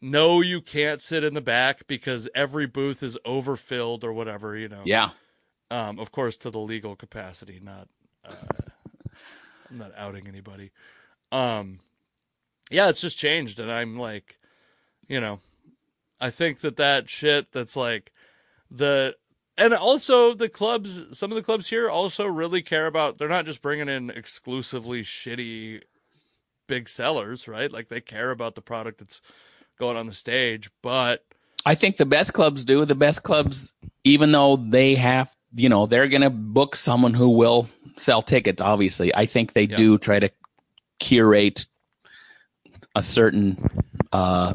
no you can't sit in the back because every booth is overfilled or whatever you know Yeah. um of course to the legal capacity not uh i'm not outing anybody um yeah it's just changed and i'm like you know i think that that shit that's like the and also the clubs some of the clubs here also really care about they're not just bringing in exclusively shitty big sellers right like they care about the product that's going on the stage but I think the best clubs do. The best clubs, even though they have, you know, they're going to book someone who will sell tickets, obviously. I think they Yeah. do try to curate a certain, uh,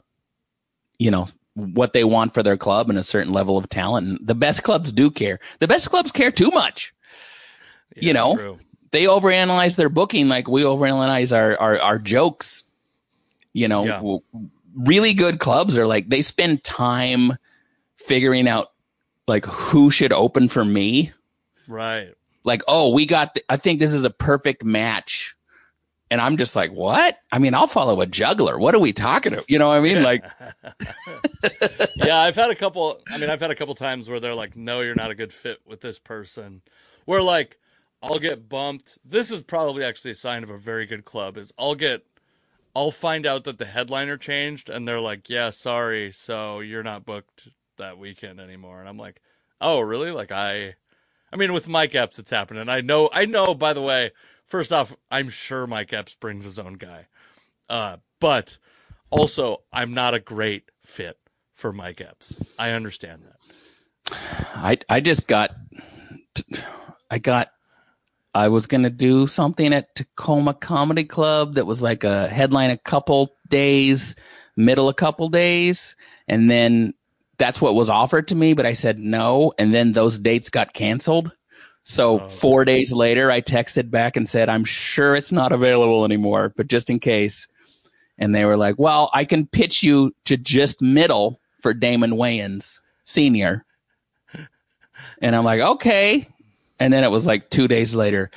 you know, what they want for their club and a certain level of talent. And the best clubs do care. The best clubs care too much. You know? true. They overanalyze their booking like we overanalyze our, our, our jokes. You know, Yeah. really good clubs are like they spend time figuring out like who should open for me. right Like, oh, we got. th- I think this is a perfect match, and I'm just like, what? I mean, I'll follow a juggler. What are we talking about? You know what I mean? Like, yeah, I've had a couple. I mean, I've had a couple times where they're like, "No, you're not a good fit with this person." Where like, I'll get bumped. This is probably actually a sign of a very good club. Is I'll get, I'll find out that the headliner changed, and they're like, "Yeah, sorry, so you're not booked that weekend anymore." And I'm like, "Oh, really?" Like I, I mean, with Mike Epps, it's happening. I know. I know. By the way, first off, I'm sure Mike Epps brings his own guy, uh, but also I'm not a great fit for Mike Epps. I understand that. I I just got, I got. I was gonna do something at Tacoma Comedy Club that was like a headline a couple days, middle a couple days, and then that's what was offered to me, but I said no, and then those dates got canceled. So Oh. four days later, I texted back and said, "I'm sure it's not available anymore, but just in case." And they were like, "Well, I can pitch you to just middle for Damon Wayans Senior." And I'm like, okay. And then it was like two days later,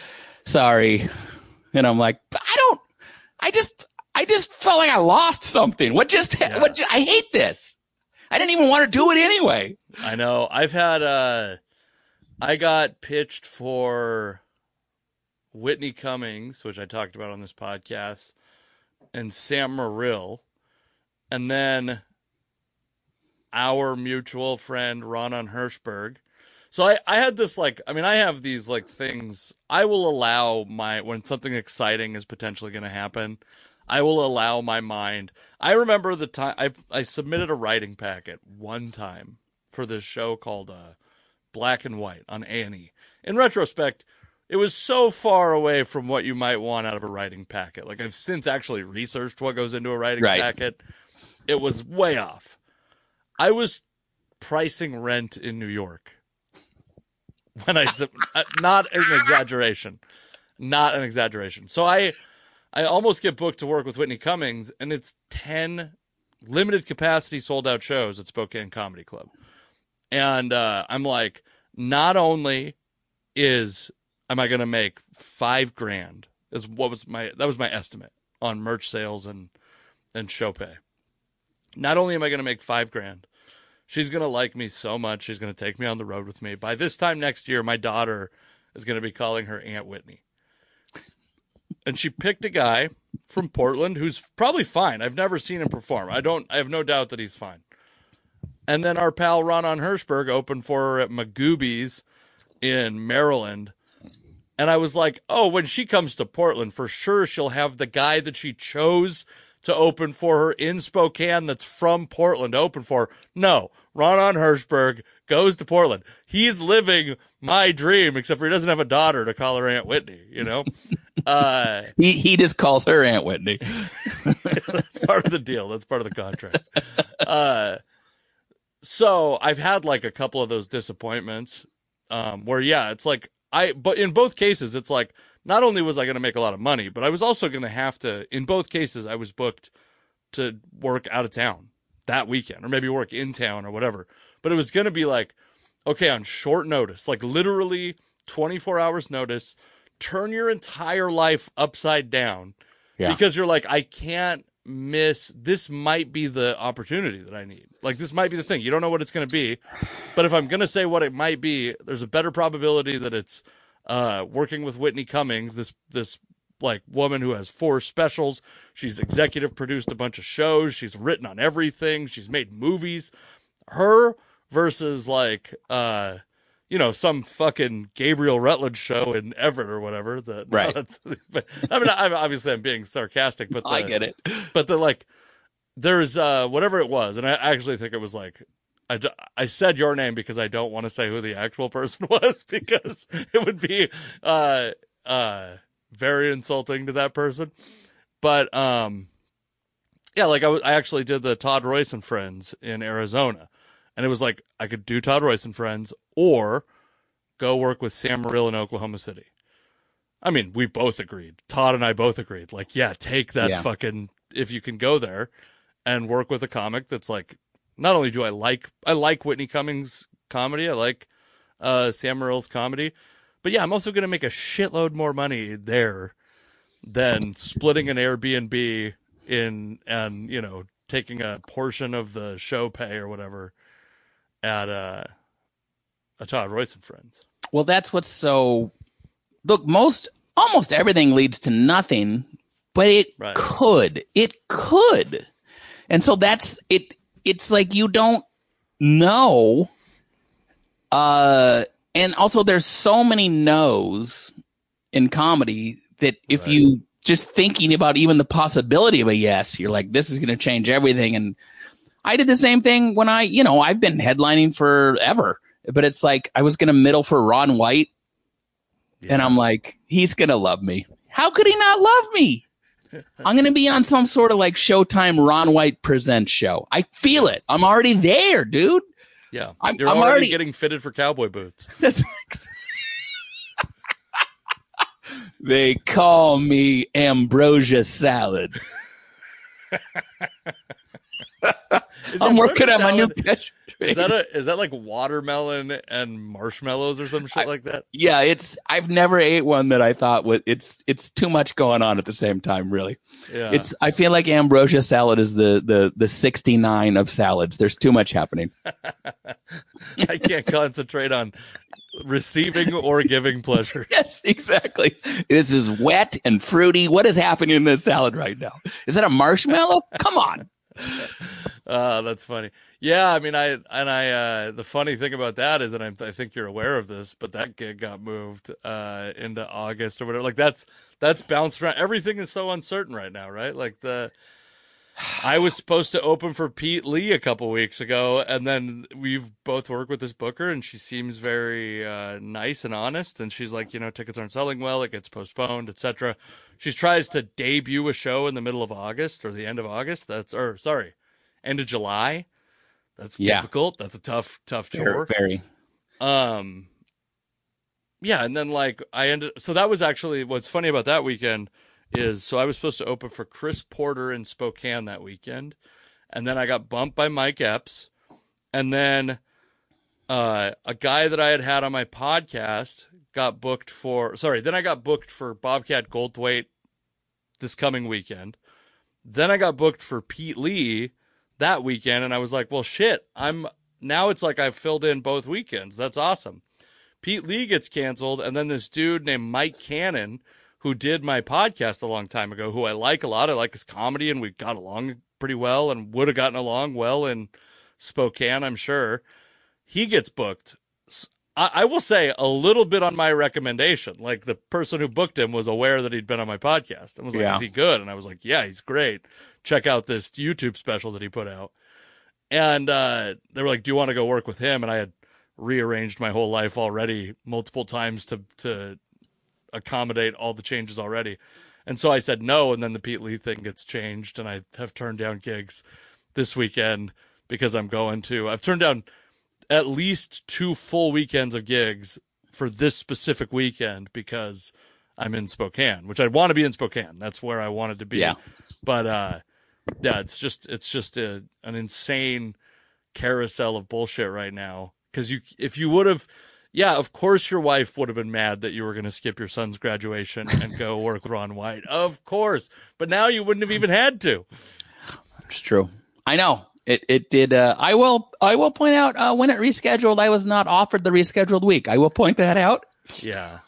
sorry. And I'm like, I don't, I just, I just felt like I lost something. What just, Yeah. what, ju- I hate this. I didn't even want to do it anyway. I know. I've had uh I got pitched for Whitney Cummings, which I talked about on this podcast, and Sam Morril, and then our mutual friend Ronan Hirschberg. So I, I had this like I mean I have these like things I will allow my when something exciting is potentially going to happen I will allow my mind I remember the time I I submitted a writing packet one time for this show called uh, Black and White on A&E. In retrospect, it was so far away from what you might want out of a writing packet. Like I've since actually researched what goes into a writing Right. packet. It was way off. I was pricing rent in New York when I uh, not an exaggeration, not an exaggeration. So I I almost get booked to work with Whitney Cummings, and it's ten limited capacity sold out shows at Spokane Comedy Club. And uh, I'm like, not only is am I going to make five grand, is what was my that was my estimate on merch sales and and show pay. Not only am I going to make five grand, she's going to like me so much. She's going to take me on the road with me. By this time next year, my daughter is going to be calling her Aunt Whitney. And she picked a guy from Portland who's probably fine. I've never seen him perform. I don't. I have no doubt that he's fine. And then our pal Ronan Hirschberg opened for her at Magooby's in Maryland. And I was like, oh, when she comes to Portland, for sure she'll have the guy that she chose to open for her in Spokane that's from Portland open for. her. No, Ronan Hirschberg goes to Portland. He's living my dream, except for he doesn't have a daughter to call her Aunt Whitney, you know? Uh, he he just calls her Aunt Whitney. that's part of the deal. That's part of the contract. Uh, so I've had like a couple of those disappointments, um, where yeah, it's like I, but in both cases, it's like not only was I going to make a lot of money, but I was also going to have to. In both cases, I was booked to work out of town that weekend, or maybe work in town or whatever. But it was going to be like, okay, on short notice, like literally 24 hours notice, turn your entire life upside down Yeah. because you're like, I can't miss. This might be the opportunity that I need. Like, this might be the thing. You don't know what it's going to be. But if I'm going to say what it might be, there's a better probability that it's uh, working with Whitney Cummings, this, this, like woman who has four specials. She's executive produced a bunch of shows. She's written on everything. She's made movies. Her versus like uh you know some fucking Gabriel Rutledge show in Everett or whatever. The Right. but, I mean, I'm obviously I'm being sarcastic, but the, I get it. but the like there's uh whatever it was and i actually think it was like I, I said your name because I don't want to say who the actual person was because it would be uh uh very insulting to that person. But um yeah, like I I actually did the Todd Royce and Friends in Arizona. And it was like I could do Todd Royce and Friends or go work with Sam Morril in Oklahoma City. I mean, we both agreed. Todd and I both agreed. Like, yeah, take that Yeah. fucking if you can go there and work with a comic that's like not only do I like I like Whitney Cummings comedy, I like uh Sam Morril's comedy, but yeah, I'm also gonna make a shitload more money there than splitting an Airbnb in and you know taking a portion of the show pay or whatever at uh, a Todd Royce and Friends. Well, that's what's so. Look, most almost everything leads to nothing, but it Right. could. It could, and so that's it. It's like you don't know. Uh, and also there's so many no's in comedy that if Right. you just thinking about even the possibility of a yes, you're like, this is going to change everything. And I did the same thing when I, you know, I've been headlining forever, but it's like I was going to middle for Ron White, and I'm like, he's going to love me. How could he not love me? I'm going to be on some sort of like Showtime Ron White presents show. I feel it. I'm already there, dude. yeah, I'm- you're I'm already, already- getting fitted for cowboy boots. That's they call me ambrosia salad. Is I'm working on my new salad- catchphrase. Is that a, is that like watermelon and marshmallows or some shit I- like that? yeah, it's I've never ate one that I thought was it's it's too much going on at the same time, really. Yeah, It's I feel like ambrosia salad is the the the 69 of salads. There's too much happening. I can't concentrate on receiving or giving pleasure. Yes, exactly. This is wet and fruity. What is happening in this salad right now? Is that a marshmallow? Come on. Uh, that's funny. Yeah, I mean, I and I. Uh, the funny thing about that is, and I, I think you're aware of this, but that gig got moved uh, into August or whatever. Like that's that's bounced around. Everything is so uncertain right now, right? Like the. I was supposed to open for Pete Lee a couple weeks ago, and then we've both worked with this booker, and she seems very uh, nice and honest. And she's like, you know, tickets aren't selling well; it gets postponed, etc. She tries to debut a show in the middle of August or the end of August. That's or sorry, end of July. That's Yeah. difficult. That's a tough, tough chore. very. Um, yeah, and then like I ended. So that was actually what's funny about that weekend is so I was supposed to open for Chris Porter in Spokane that weekend, and then I got bumped by Mike Epps, and then uh, a guy that I had had on my podcast got booked for. Sorry, then I got booked for Bobcat Goldthwait this coming weekend. Then I got booked for Pete Lee that weekend, and I was like, well, shit, I'm now it's like I've filled in both weekends. That's awesome. Pete Lee gets canceled, and then this dude named Mike Cannon, who did my podcast a long time ago, who I like a lot. I like his comedy, and we got along pretty well, and would have gotten along well in Spokane, I'm sure. He gets booked. I will say a little bit on my recommendation. Like the person who booked him was aware that he'd been on my podcast and was like, Yeah. "Is he good?" And I was like, "Yeah, he's great. Check out this YouTube special that he put out." And uh, they were like, "Do you want to go work with him?" And I had rearranged my whole life already multiple times to to accommodate all the changes already. And so I said no, and then the Pete Lee thing gets changed, and I have turned down gigs this weekend because I'm going to. I've turned down at least two full weekends of gigs for this specific weekend because I'm in Spokane, which I want to be in Spokane. That's where I wanted to be. Yeah. But uh, yeah, it's just it's just a, an insane carousel of bullshit right now. Because you, if you would have, yeah, of course your wife would have been mad that you were going to skip your son's graduation and go work with Ron White. Of course, but now you wouldn't have even had to. It's true. I know it. It did. Uh, I will. I will point out uh, when it rescheduled. I was not offered the rescheduled week. I will point that out. Yeah.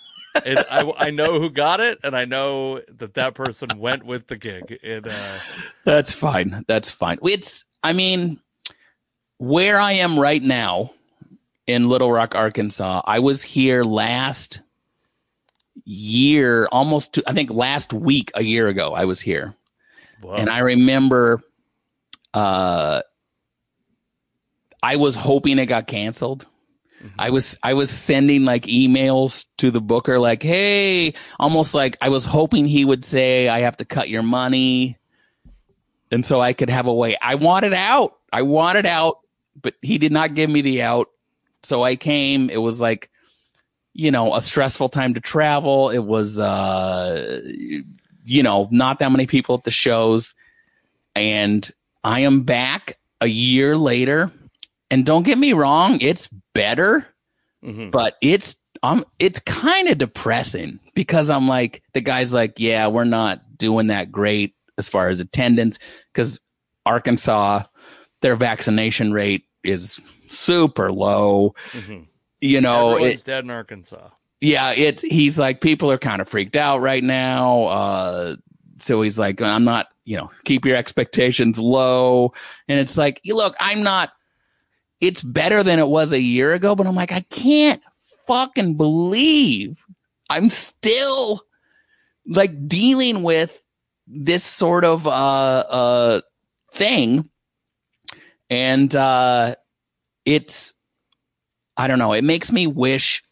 It, I, I know who got it, and I know that that person went with the gig. It, uh... That's fine. That's fine. It's. I mean, where I am right now in Little Rock, Arkansas. I was here last year, almost. To, I think last week, a year ago, I was here, Whoa. and I remember. Uh, I was hoping it got canceled. I was I was sending like emails to the booker like, "Hey," almost like I was hoping he would say, "I have to cut your money." And so I could have a way. I wanted out. I wanted out, but he did not give me the out. So I came. It was like, you know, a stressful time to travel. It was uh you know, not that many people at the shows. And I am back a year later. And don't get me wrong, it's better, Mhm. but it's um it's kind of depressing because I'm like the guy's like, yeah, we're not doing that great as far as attendance because Arkansas, their vaccination rate is super low. Mhm. You know, Everyone's it, dead in Arkansas. yeah, it's he's like people are kind of freaked out right now. Uh, so he's like, I'm not, you know, keep your expectations low. And it's like, you look, I'm not. It's better than it was a year ago, but I'm like, I can't fucking believe I'm still like dealing with this sort of uh uh thing and uh it's i don't know it makes me wish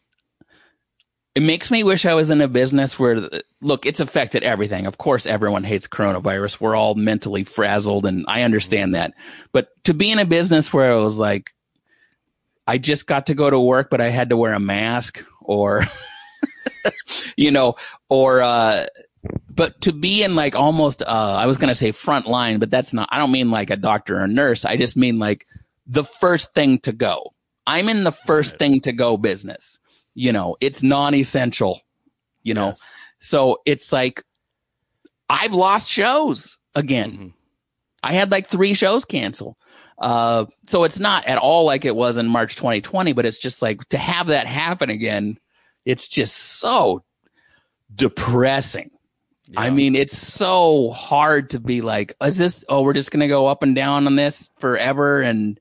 it makes me wish i was in a business where look it's affected everything. Of course everyone hates coronavirus. We're all mentally frazzled and i understand that. But to be in a business where it was like i just got to go to work but i had to wear a mask or you know or uh but to be in like almost uh i was going to say front line but that's not i don't mean like a doctor or nurse. I just mean like the first thing to go i'm in the first Right. thing to go business you know it's non-essential you know Yes. so it's like i've lost shows again Mhm. I had like three shows cancel. Uh, so it's not at all like it was in March 2020, but it's just like to have that happen again, it's just so depressing. I mean, it's so hard to be like, is this, oh, we're just going to go up and down on this forever. And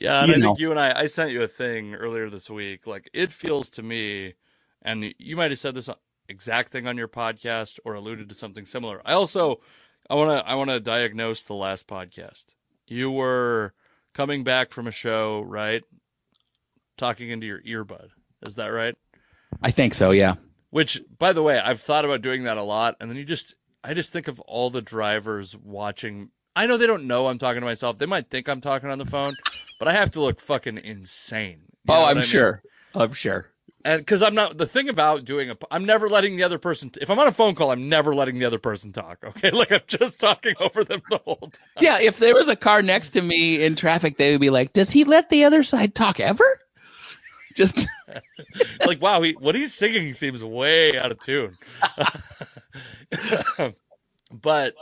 Yeah, and you I know. think you and I, I sent you a thing earlier this week. Like, it feels to me, and you might have said this exact thing on your podcast or alluded to something similar. I also, I want to, I want to diagnose the last podcast. You were coming back from a show, right? Talking into your earbud. Is that right? I think so. Yeah. Which, by the way, I've thought about doing that a lot, and then you just, I just think of all the drivers watching. I know they don't know I'm talking to myself. They might think I'm talking on the phone, but I have to look fucking insane. You oh, I'm I mean? sure. I'm sure. And because I'm not the thing about doing a, I'm never letting the other person. If I'm on a phone call, I'm never letting the other person talk. Okay, like I'm just talking over them the whole time. Yeah. If there was a car next to me in traffic, they would be like, does he let the other side talk ever? Just like wow, he, what he's singing seems way out of tune. but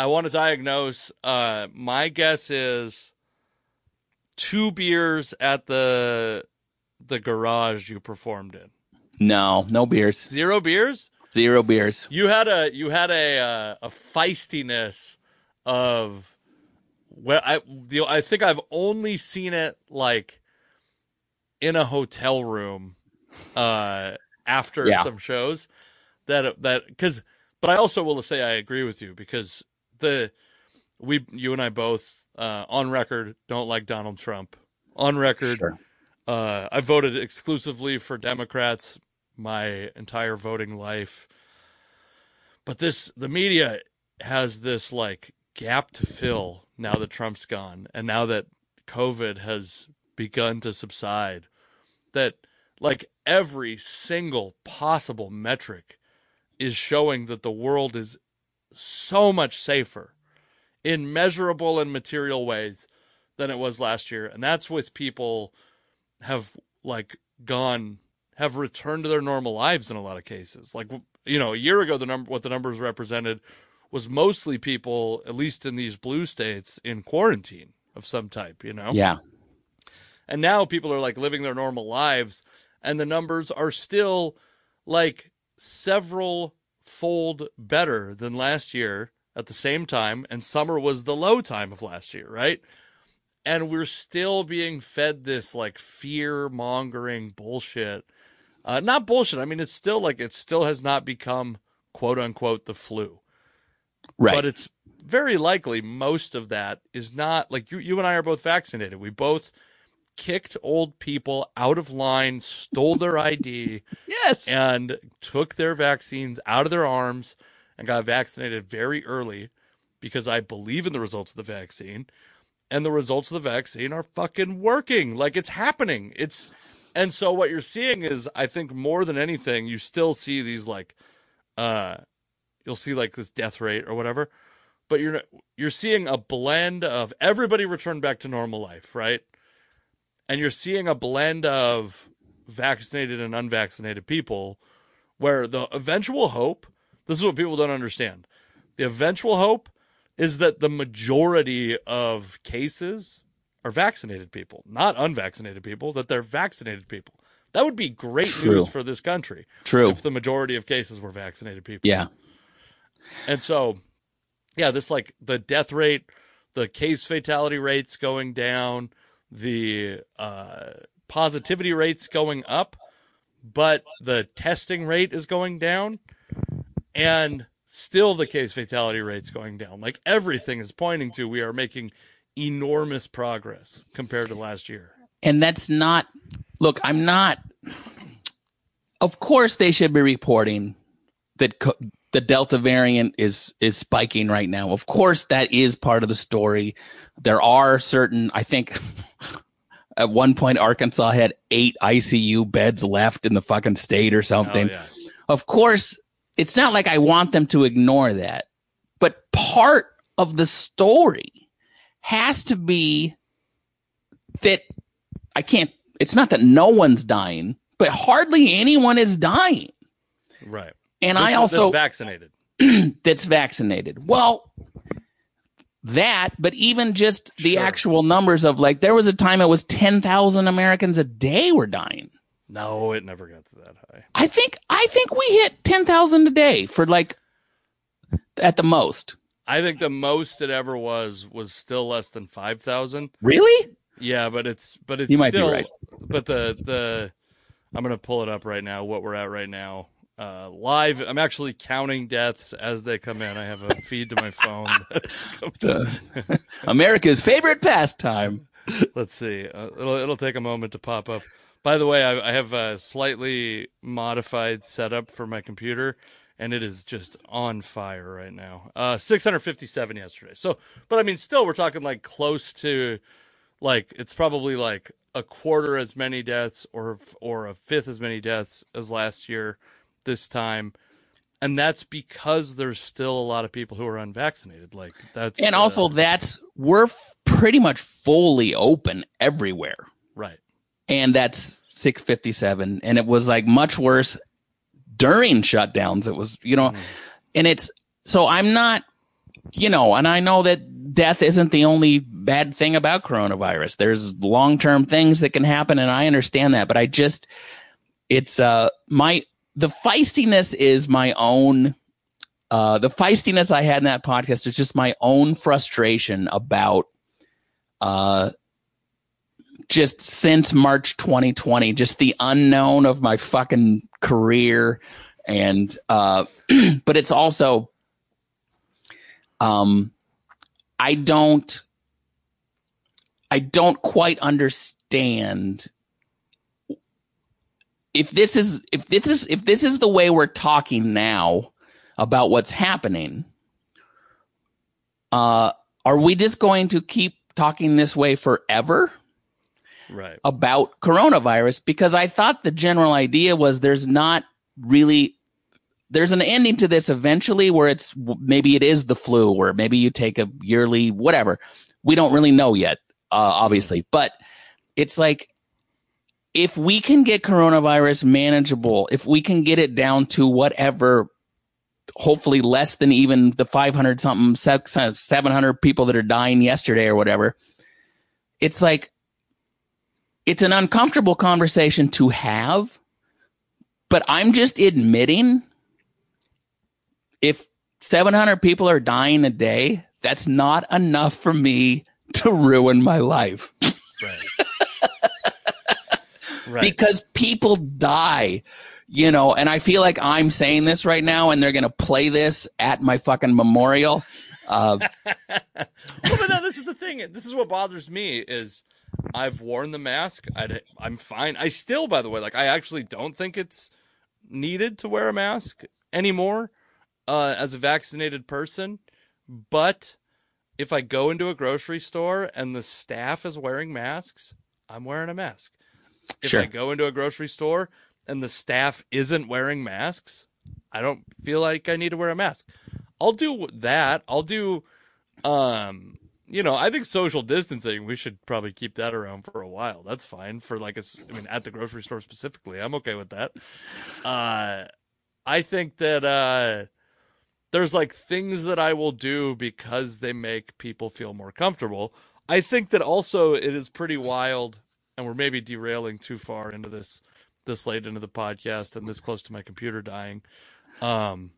I want to diagnose. Uh, my guess is two beers at the the garage you performed in. no, no beers, Zero beers. zero beers. You had a you had a uh, a feistiness of well, I the, I think I've only seen it like in a hotel room uh after Yeah. some shows that that because but I also will say I agree with you because the we you and I both uh on record don't like Donald Trump on record Sure. uh, I voted exclusively for Democrats my entire voting life. But this the media has this like gap to fill now that Trump's gone and now that COVID has begun to subside that like every single possible metric is showing that the world is so much safer in measurable and material ways than it was last year. And that's with people have like gone have returned to their normal lives in a lot of cases. Like you know a year ago the number what the numbers represented was mostly people at least in these blue states in quarantine of some type you know? Yeah. and now people are like living their normal lives, and the numbers are still like several fold better than last year at the same time. And summer was the low time of last year, right? And we're still being fed this like fear mongering bullshit. Uh, not bullshit. I mean, it's still like it still has not become quote unquote the flu Right. but it's very likely most of that is not like you you and I are both vaccinated. We both kicked old people out of line, stole their ID, yes. and took their vaccines out of their arms and got vaccinated very early because I believe in the results of the vaccine. And the results of the vaccine are fucking working. Like it's happening. It's and so what you're seeing is I think more than anything, you still see these like uh you'll see like this death rate or whatever. But you're you're seeing a blend of everybody returned back to normal life, right? And you're seeing a blend of vaccinated and unvaccinated people where the eventual hope this is what people don't understand the eventual hope is that the majority of cases are vaccinated people not unvaccinated people that they're vaccinated people that would be great True. news for this country True. if the majority of cases were vaccinated people Yeah. and so, yeah, this like the death rate, the case fatality rates going down, the uh, positivity rates going up, but the testing rate is going down, and still the case fatality rates going down. Like everything is pointing to we are making enormous progress compared to last year. and that's not look i'm not of course they should be reporting that the delta variant is is spiking right now of course that is part of the story there are certain i think at one point arkansas had eight icu beds left in the fucking state or Oh, something yeah. of course, it's not like I want them to ignore that, but part of the story has to be that I can't, it's not that no one's dying, but hardly anyone is dying. Right. And I also, that's vaccinated. that's vaccinated. Well, that, but even just the Sure. actual numbers of like, there was a time it was 10,000 Americans a day were dying. No, it never got to that high. I think I think we hit ten thousand a day for like at the most. I think the most it ever was was still less than five thousand. Really? Yeah, but it's but it's You might be still right. but the the I'm gonna pull it up right now. What we're at right now, uh, live. I'm actually counting deaths as they come in. I have a feed to my phone. that. America's favorite pastime. Let's see. Uh, it'll it'll take a moment to pop up. By the way, I, I have a slightly modified setup for my computer, and it is just on fire right now. Uh, 657 yesterday. So, but I mean, still, we're talking like close to, like it's probably like a quarter as many deaths, or or a fifth as many deaths as last year, this time. And that's because there's still a lot of people who are unvaccinated. Like that's And the- also that's we're f- pretty much fully open everywhere. right. And that's 657 and it was like much worse during shutdowns. It was, you know, and it's so I'm not you know, and I know that death isn't the only bad thing about coronavirus. There's long-term things that can happen and I understand that, but I just it's uh my the feistiness is my own uh the feistiness I had in that podcast is just my own frustration about uh just since March 2020 just the unknown of my fucking career and uh but it's also um I don't I don't quite understand if this is if this is if this is the way we're talking now about what's happening, uh, are we just going to keep talking this way forever? Right. about coronavirus because I thought the general idea was there's not really there's an ending to this eventually where it's maybe it is the flu or maybe you take a yearly whatever. We don't really know yet, uh, obviously, but it's like if we can get coronavirus manageable, if we can get it down to whatever, hopefully less than even the 500 something, 700 people that are dying yesterday or whatever, it's like, it's an uncomfortable conversation to have, but I'm just admitting if 700 people are dying a day, that's not enough for me to ruin my life. Right. right. because people die you know and i feel like i'm saying this right now and they're gonna play this at my fucking memorial uh, well, but no, this is the thing. This is what bothers me is I've worn the mask. i am fine. I still, by the way, like I actually don't think it's needed to wear a mask anymore uh, as a vaccinated person. But if I go into a grocery store and the staff is wearing masks, I'm wearing a mask. If Sure. I go into a grocery store and the staff isn't wearing masks, I don't feel like I need to wear a mask. I'll do that. I'll do, um, you know, I think social distancing, we should probably keep that around for a while. That's fine for like a, I mean, at the grocery store specifically. I'm okay with that. Uh, I think that, uh, there's like things that I will do because they make people feel more comfortable. I think that also it is pretty wild, and we're maybe derailing too far into this this late into the podcast and this close to my computer dying. Um,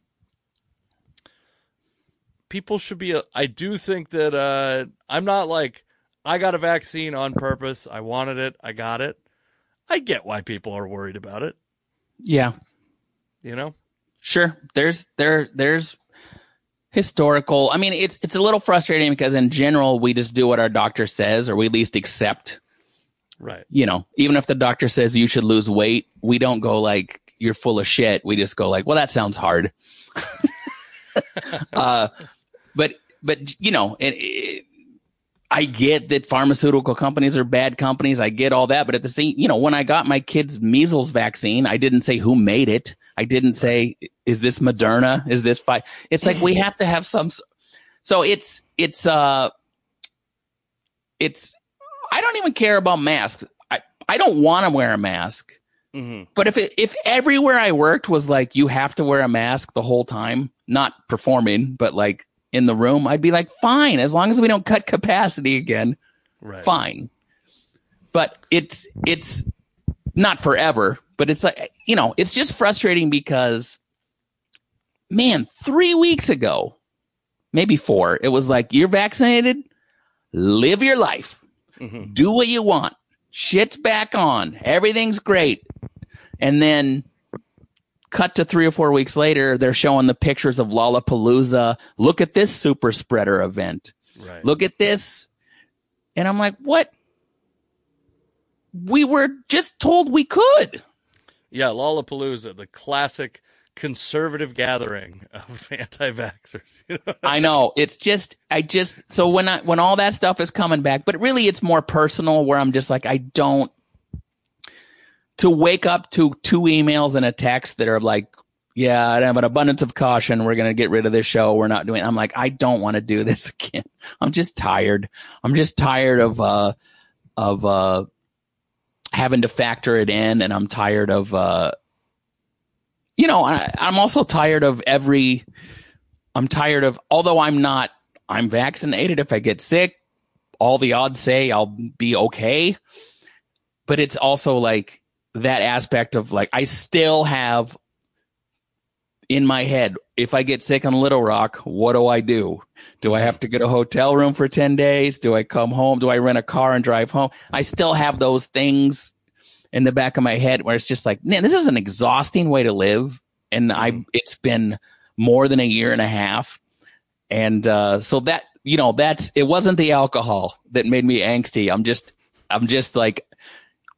people should be. I do think that uh, I'm not like I got a vaccine on purpose. I wanted it. I got it. I get why people are worried about it. yeah You know. Sure. There's there there's historical. I mean, it's it's a little frustrating because in general we just do what our doctor says, or we at least accept. Right. You know, even if the doctor says you should lose weight, we don't go like you're full of shit. We just go like, well, that sounds hard. uh, but but you know, it, it, I get that pharmaceutical companies are bad companies. I get all that, but at the same, you know, when I got my kid's measles vaccine, I didn't say who made it. I didn't say is this Moderna? Is this fi It's like we have to have some. So it's it's uh it's I don't even care about masks. I I don't want to wear a mask. hmm But if it, if everywhere I worked was like you have to wear a mask the whole time, not performing, but like in the room, I'd be like, fine, as long as we don't cut capacity again, Right. fine. But it's it's not forever, but it's like you know, it's just frustrating because man, three weeks ago, maybe four, it was like you're vaccinated, live your life hmm do what you want. Shit's back on. Everything's great. And then cut to three or four weeks later, they're showing the pictures of Lollapalooza. Look at this super spreader event. Right. Look at this. And I'm like, what? We were just told we could. Yeah, Lollapalooza, the classic conservative gathering of anti-vaxxers. I know. It's just, I just, so when I, when all that stuff is coming back, but really it's more personal where I'm just like, I don't, to wake up to two emails and a text that are like, yeah, I have an abundance of caution. We're going to get rid of this show. We're not doing, I'm like, I don't want to do this again. I'm just tired. I'm just tired of, uh, of, uh, having to factor it in and I'm tired of, uh, you know, I, I'm also tired of every, I'm tired of, although I'm not, I'm vaccinated. If I get sick, all the odds say I'll be okay. But it's also like that aspect of like, I still have in my head, if I get sick on Little Rock, what do I do? Do I have to get a hotel room for 10 days? Do I come home? Do I rent a car and drive home? I still have those things in the back of my head where it's just like, man, this is an exhausting way to live. And I, it's been more than a year and a half. And, uh, so that, you know, that's, it wasn't the alcohol that made me angsty. I'm just, I'm just like,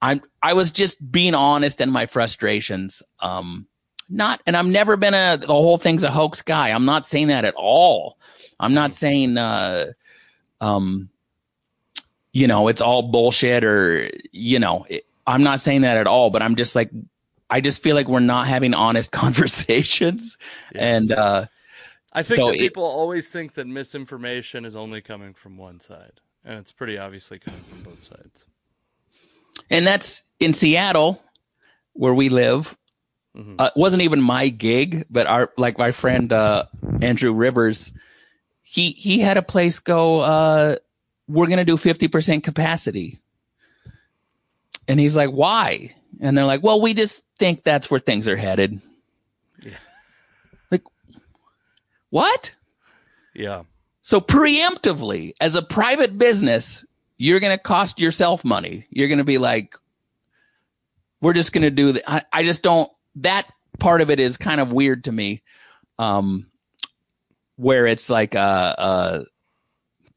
I'm I was just being honest in my frustrations. Um, not, and I've never been a the whole thing's a hoax guy. I'm not saying that at all. I'm not saying, uh, um, you know, it's all bullshit or you know, it, I'm not saying that at all. But I'm just like, I just feel like we're not having honest conversations, yes. and uh, I think so that people it, always think that misinformation is only coming from one side, and it's pretty obviously coming from both sides. And that's in Seattle, where we live. Mm-hmm. Uh, wasn't even my gig, but our like my friend uh, Andrew Rivers, he he had a place go. Uh, we're gonna do fifty percent capacity, and he's like, "Why?" And they're like, "Well, we just think that's where things are headed." Yeah. Like, what? Yeah. So preemptively, as a private business, you're going to cost yourself money. You're going to be like, we're just going to do that. I, I, just don't, that part of it is kind of weird to me. Um, where it's like, uh, uh,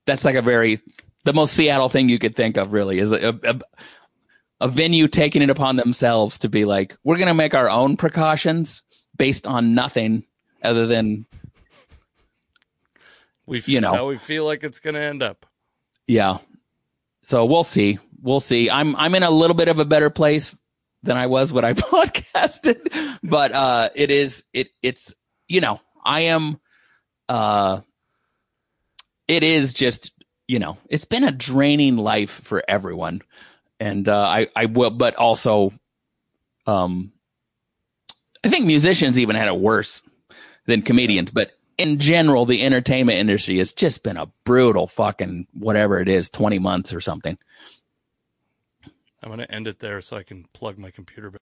that's like a very, the most Seattle thing you could think of really is a, a, a venue taking it upon themselves to be like, we're going to make our own precautions based on nothing other than, we, you know, how we feel like it's going to end up. Yeah. So we'll see. We'll see. I'm I'm in a little bit of a better place than I was when I podcasted, but uh, it is it it's you know I am uh, it is just you know it's been a draining life for everyone, and uh, I I will, but also um, I think musicians even had it worse than comedians, but in general, the entertainment industry has just been a brutal fucking whatever it is, 20 months or something. I'm to end it there so I can plug my computer back.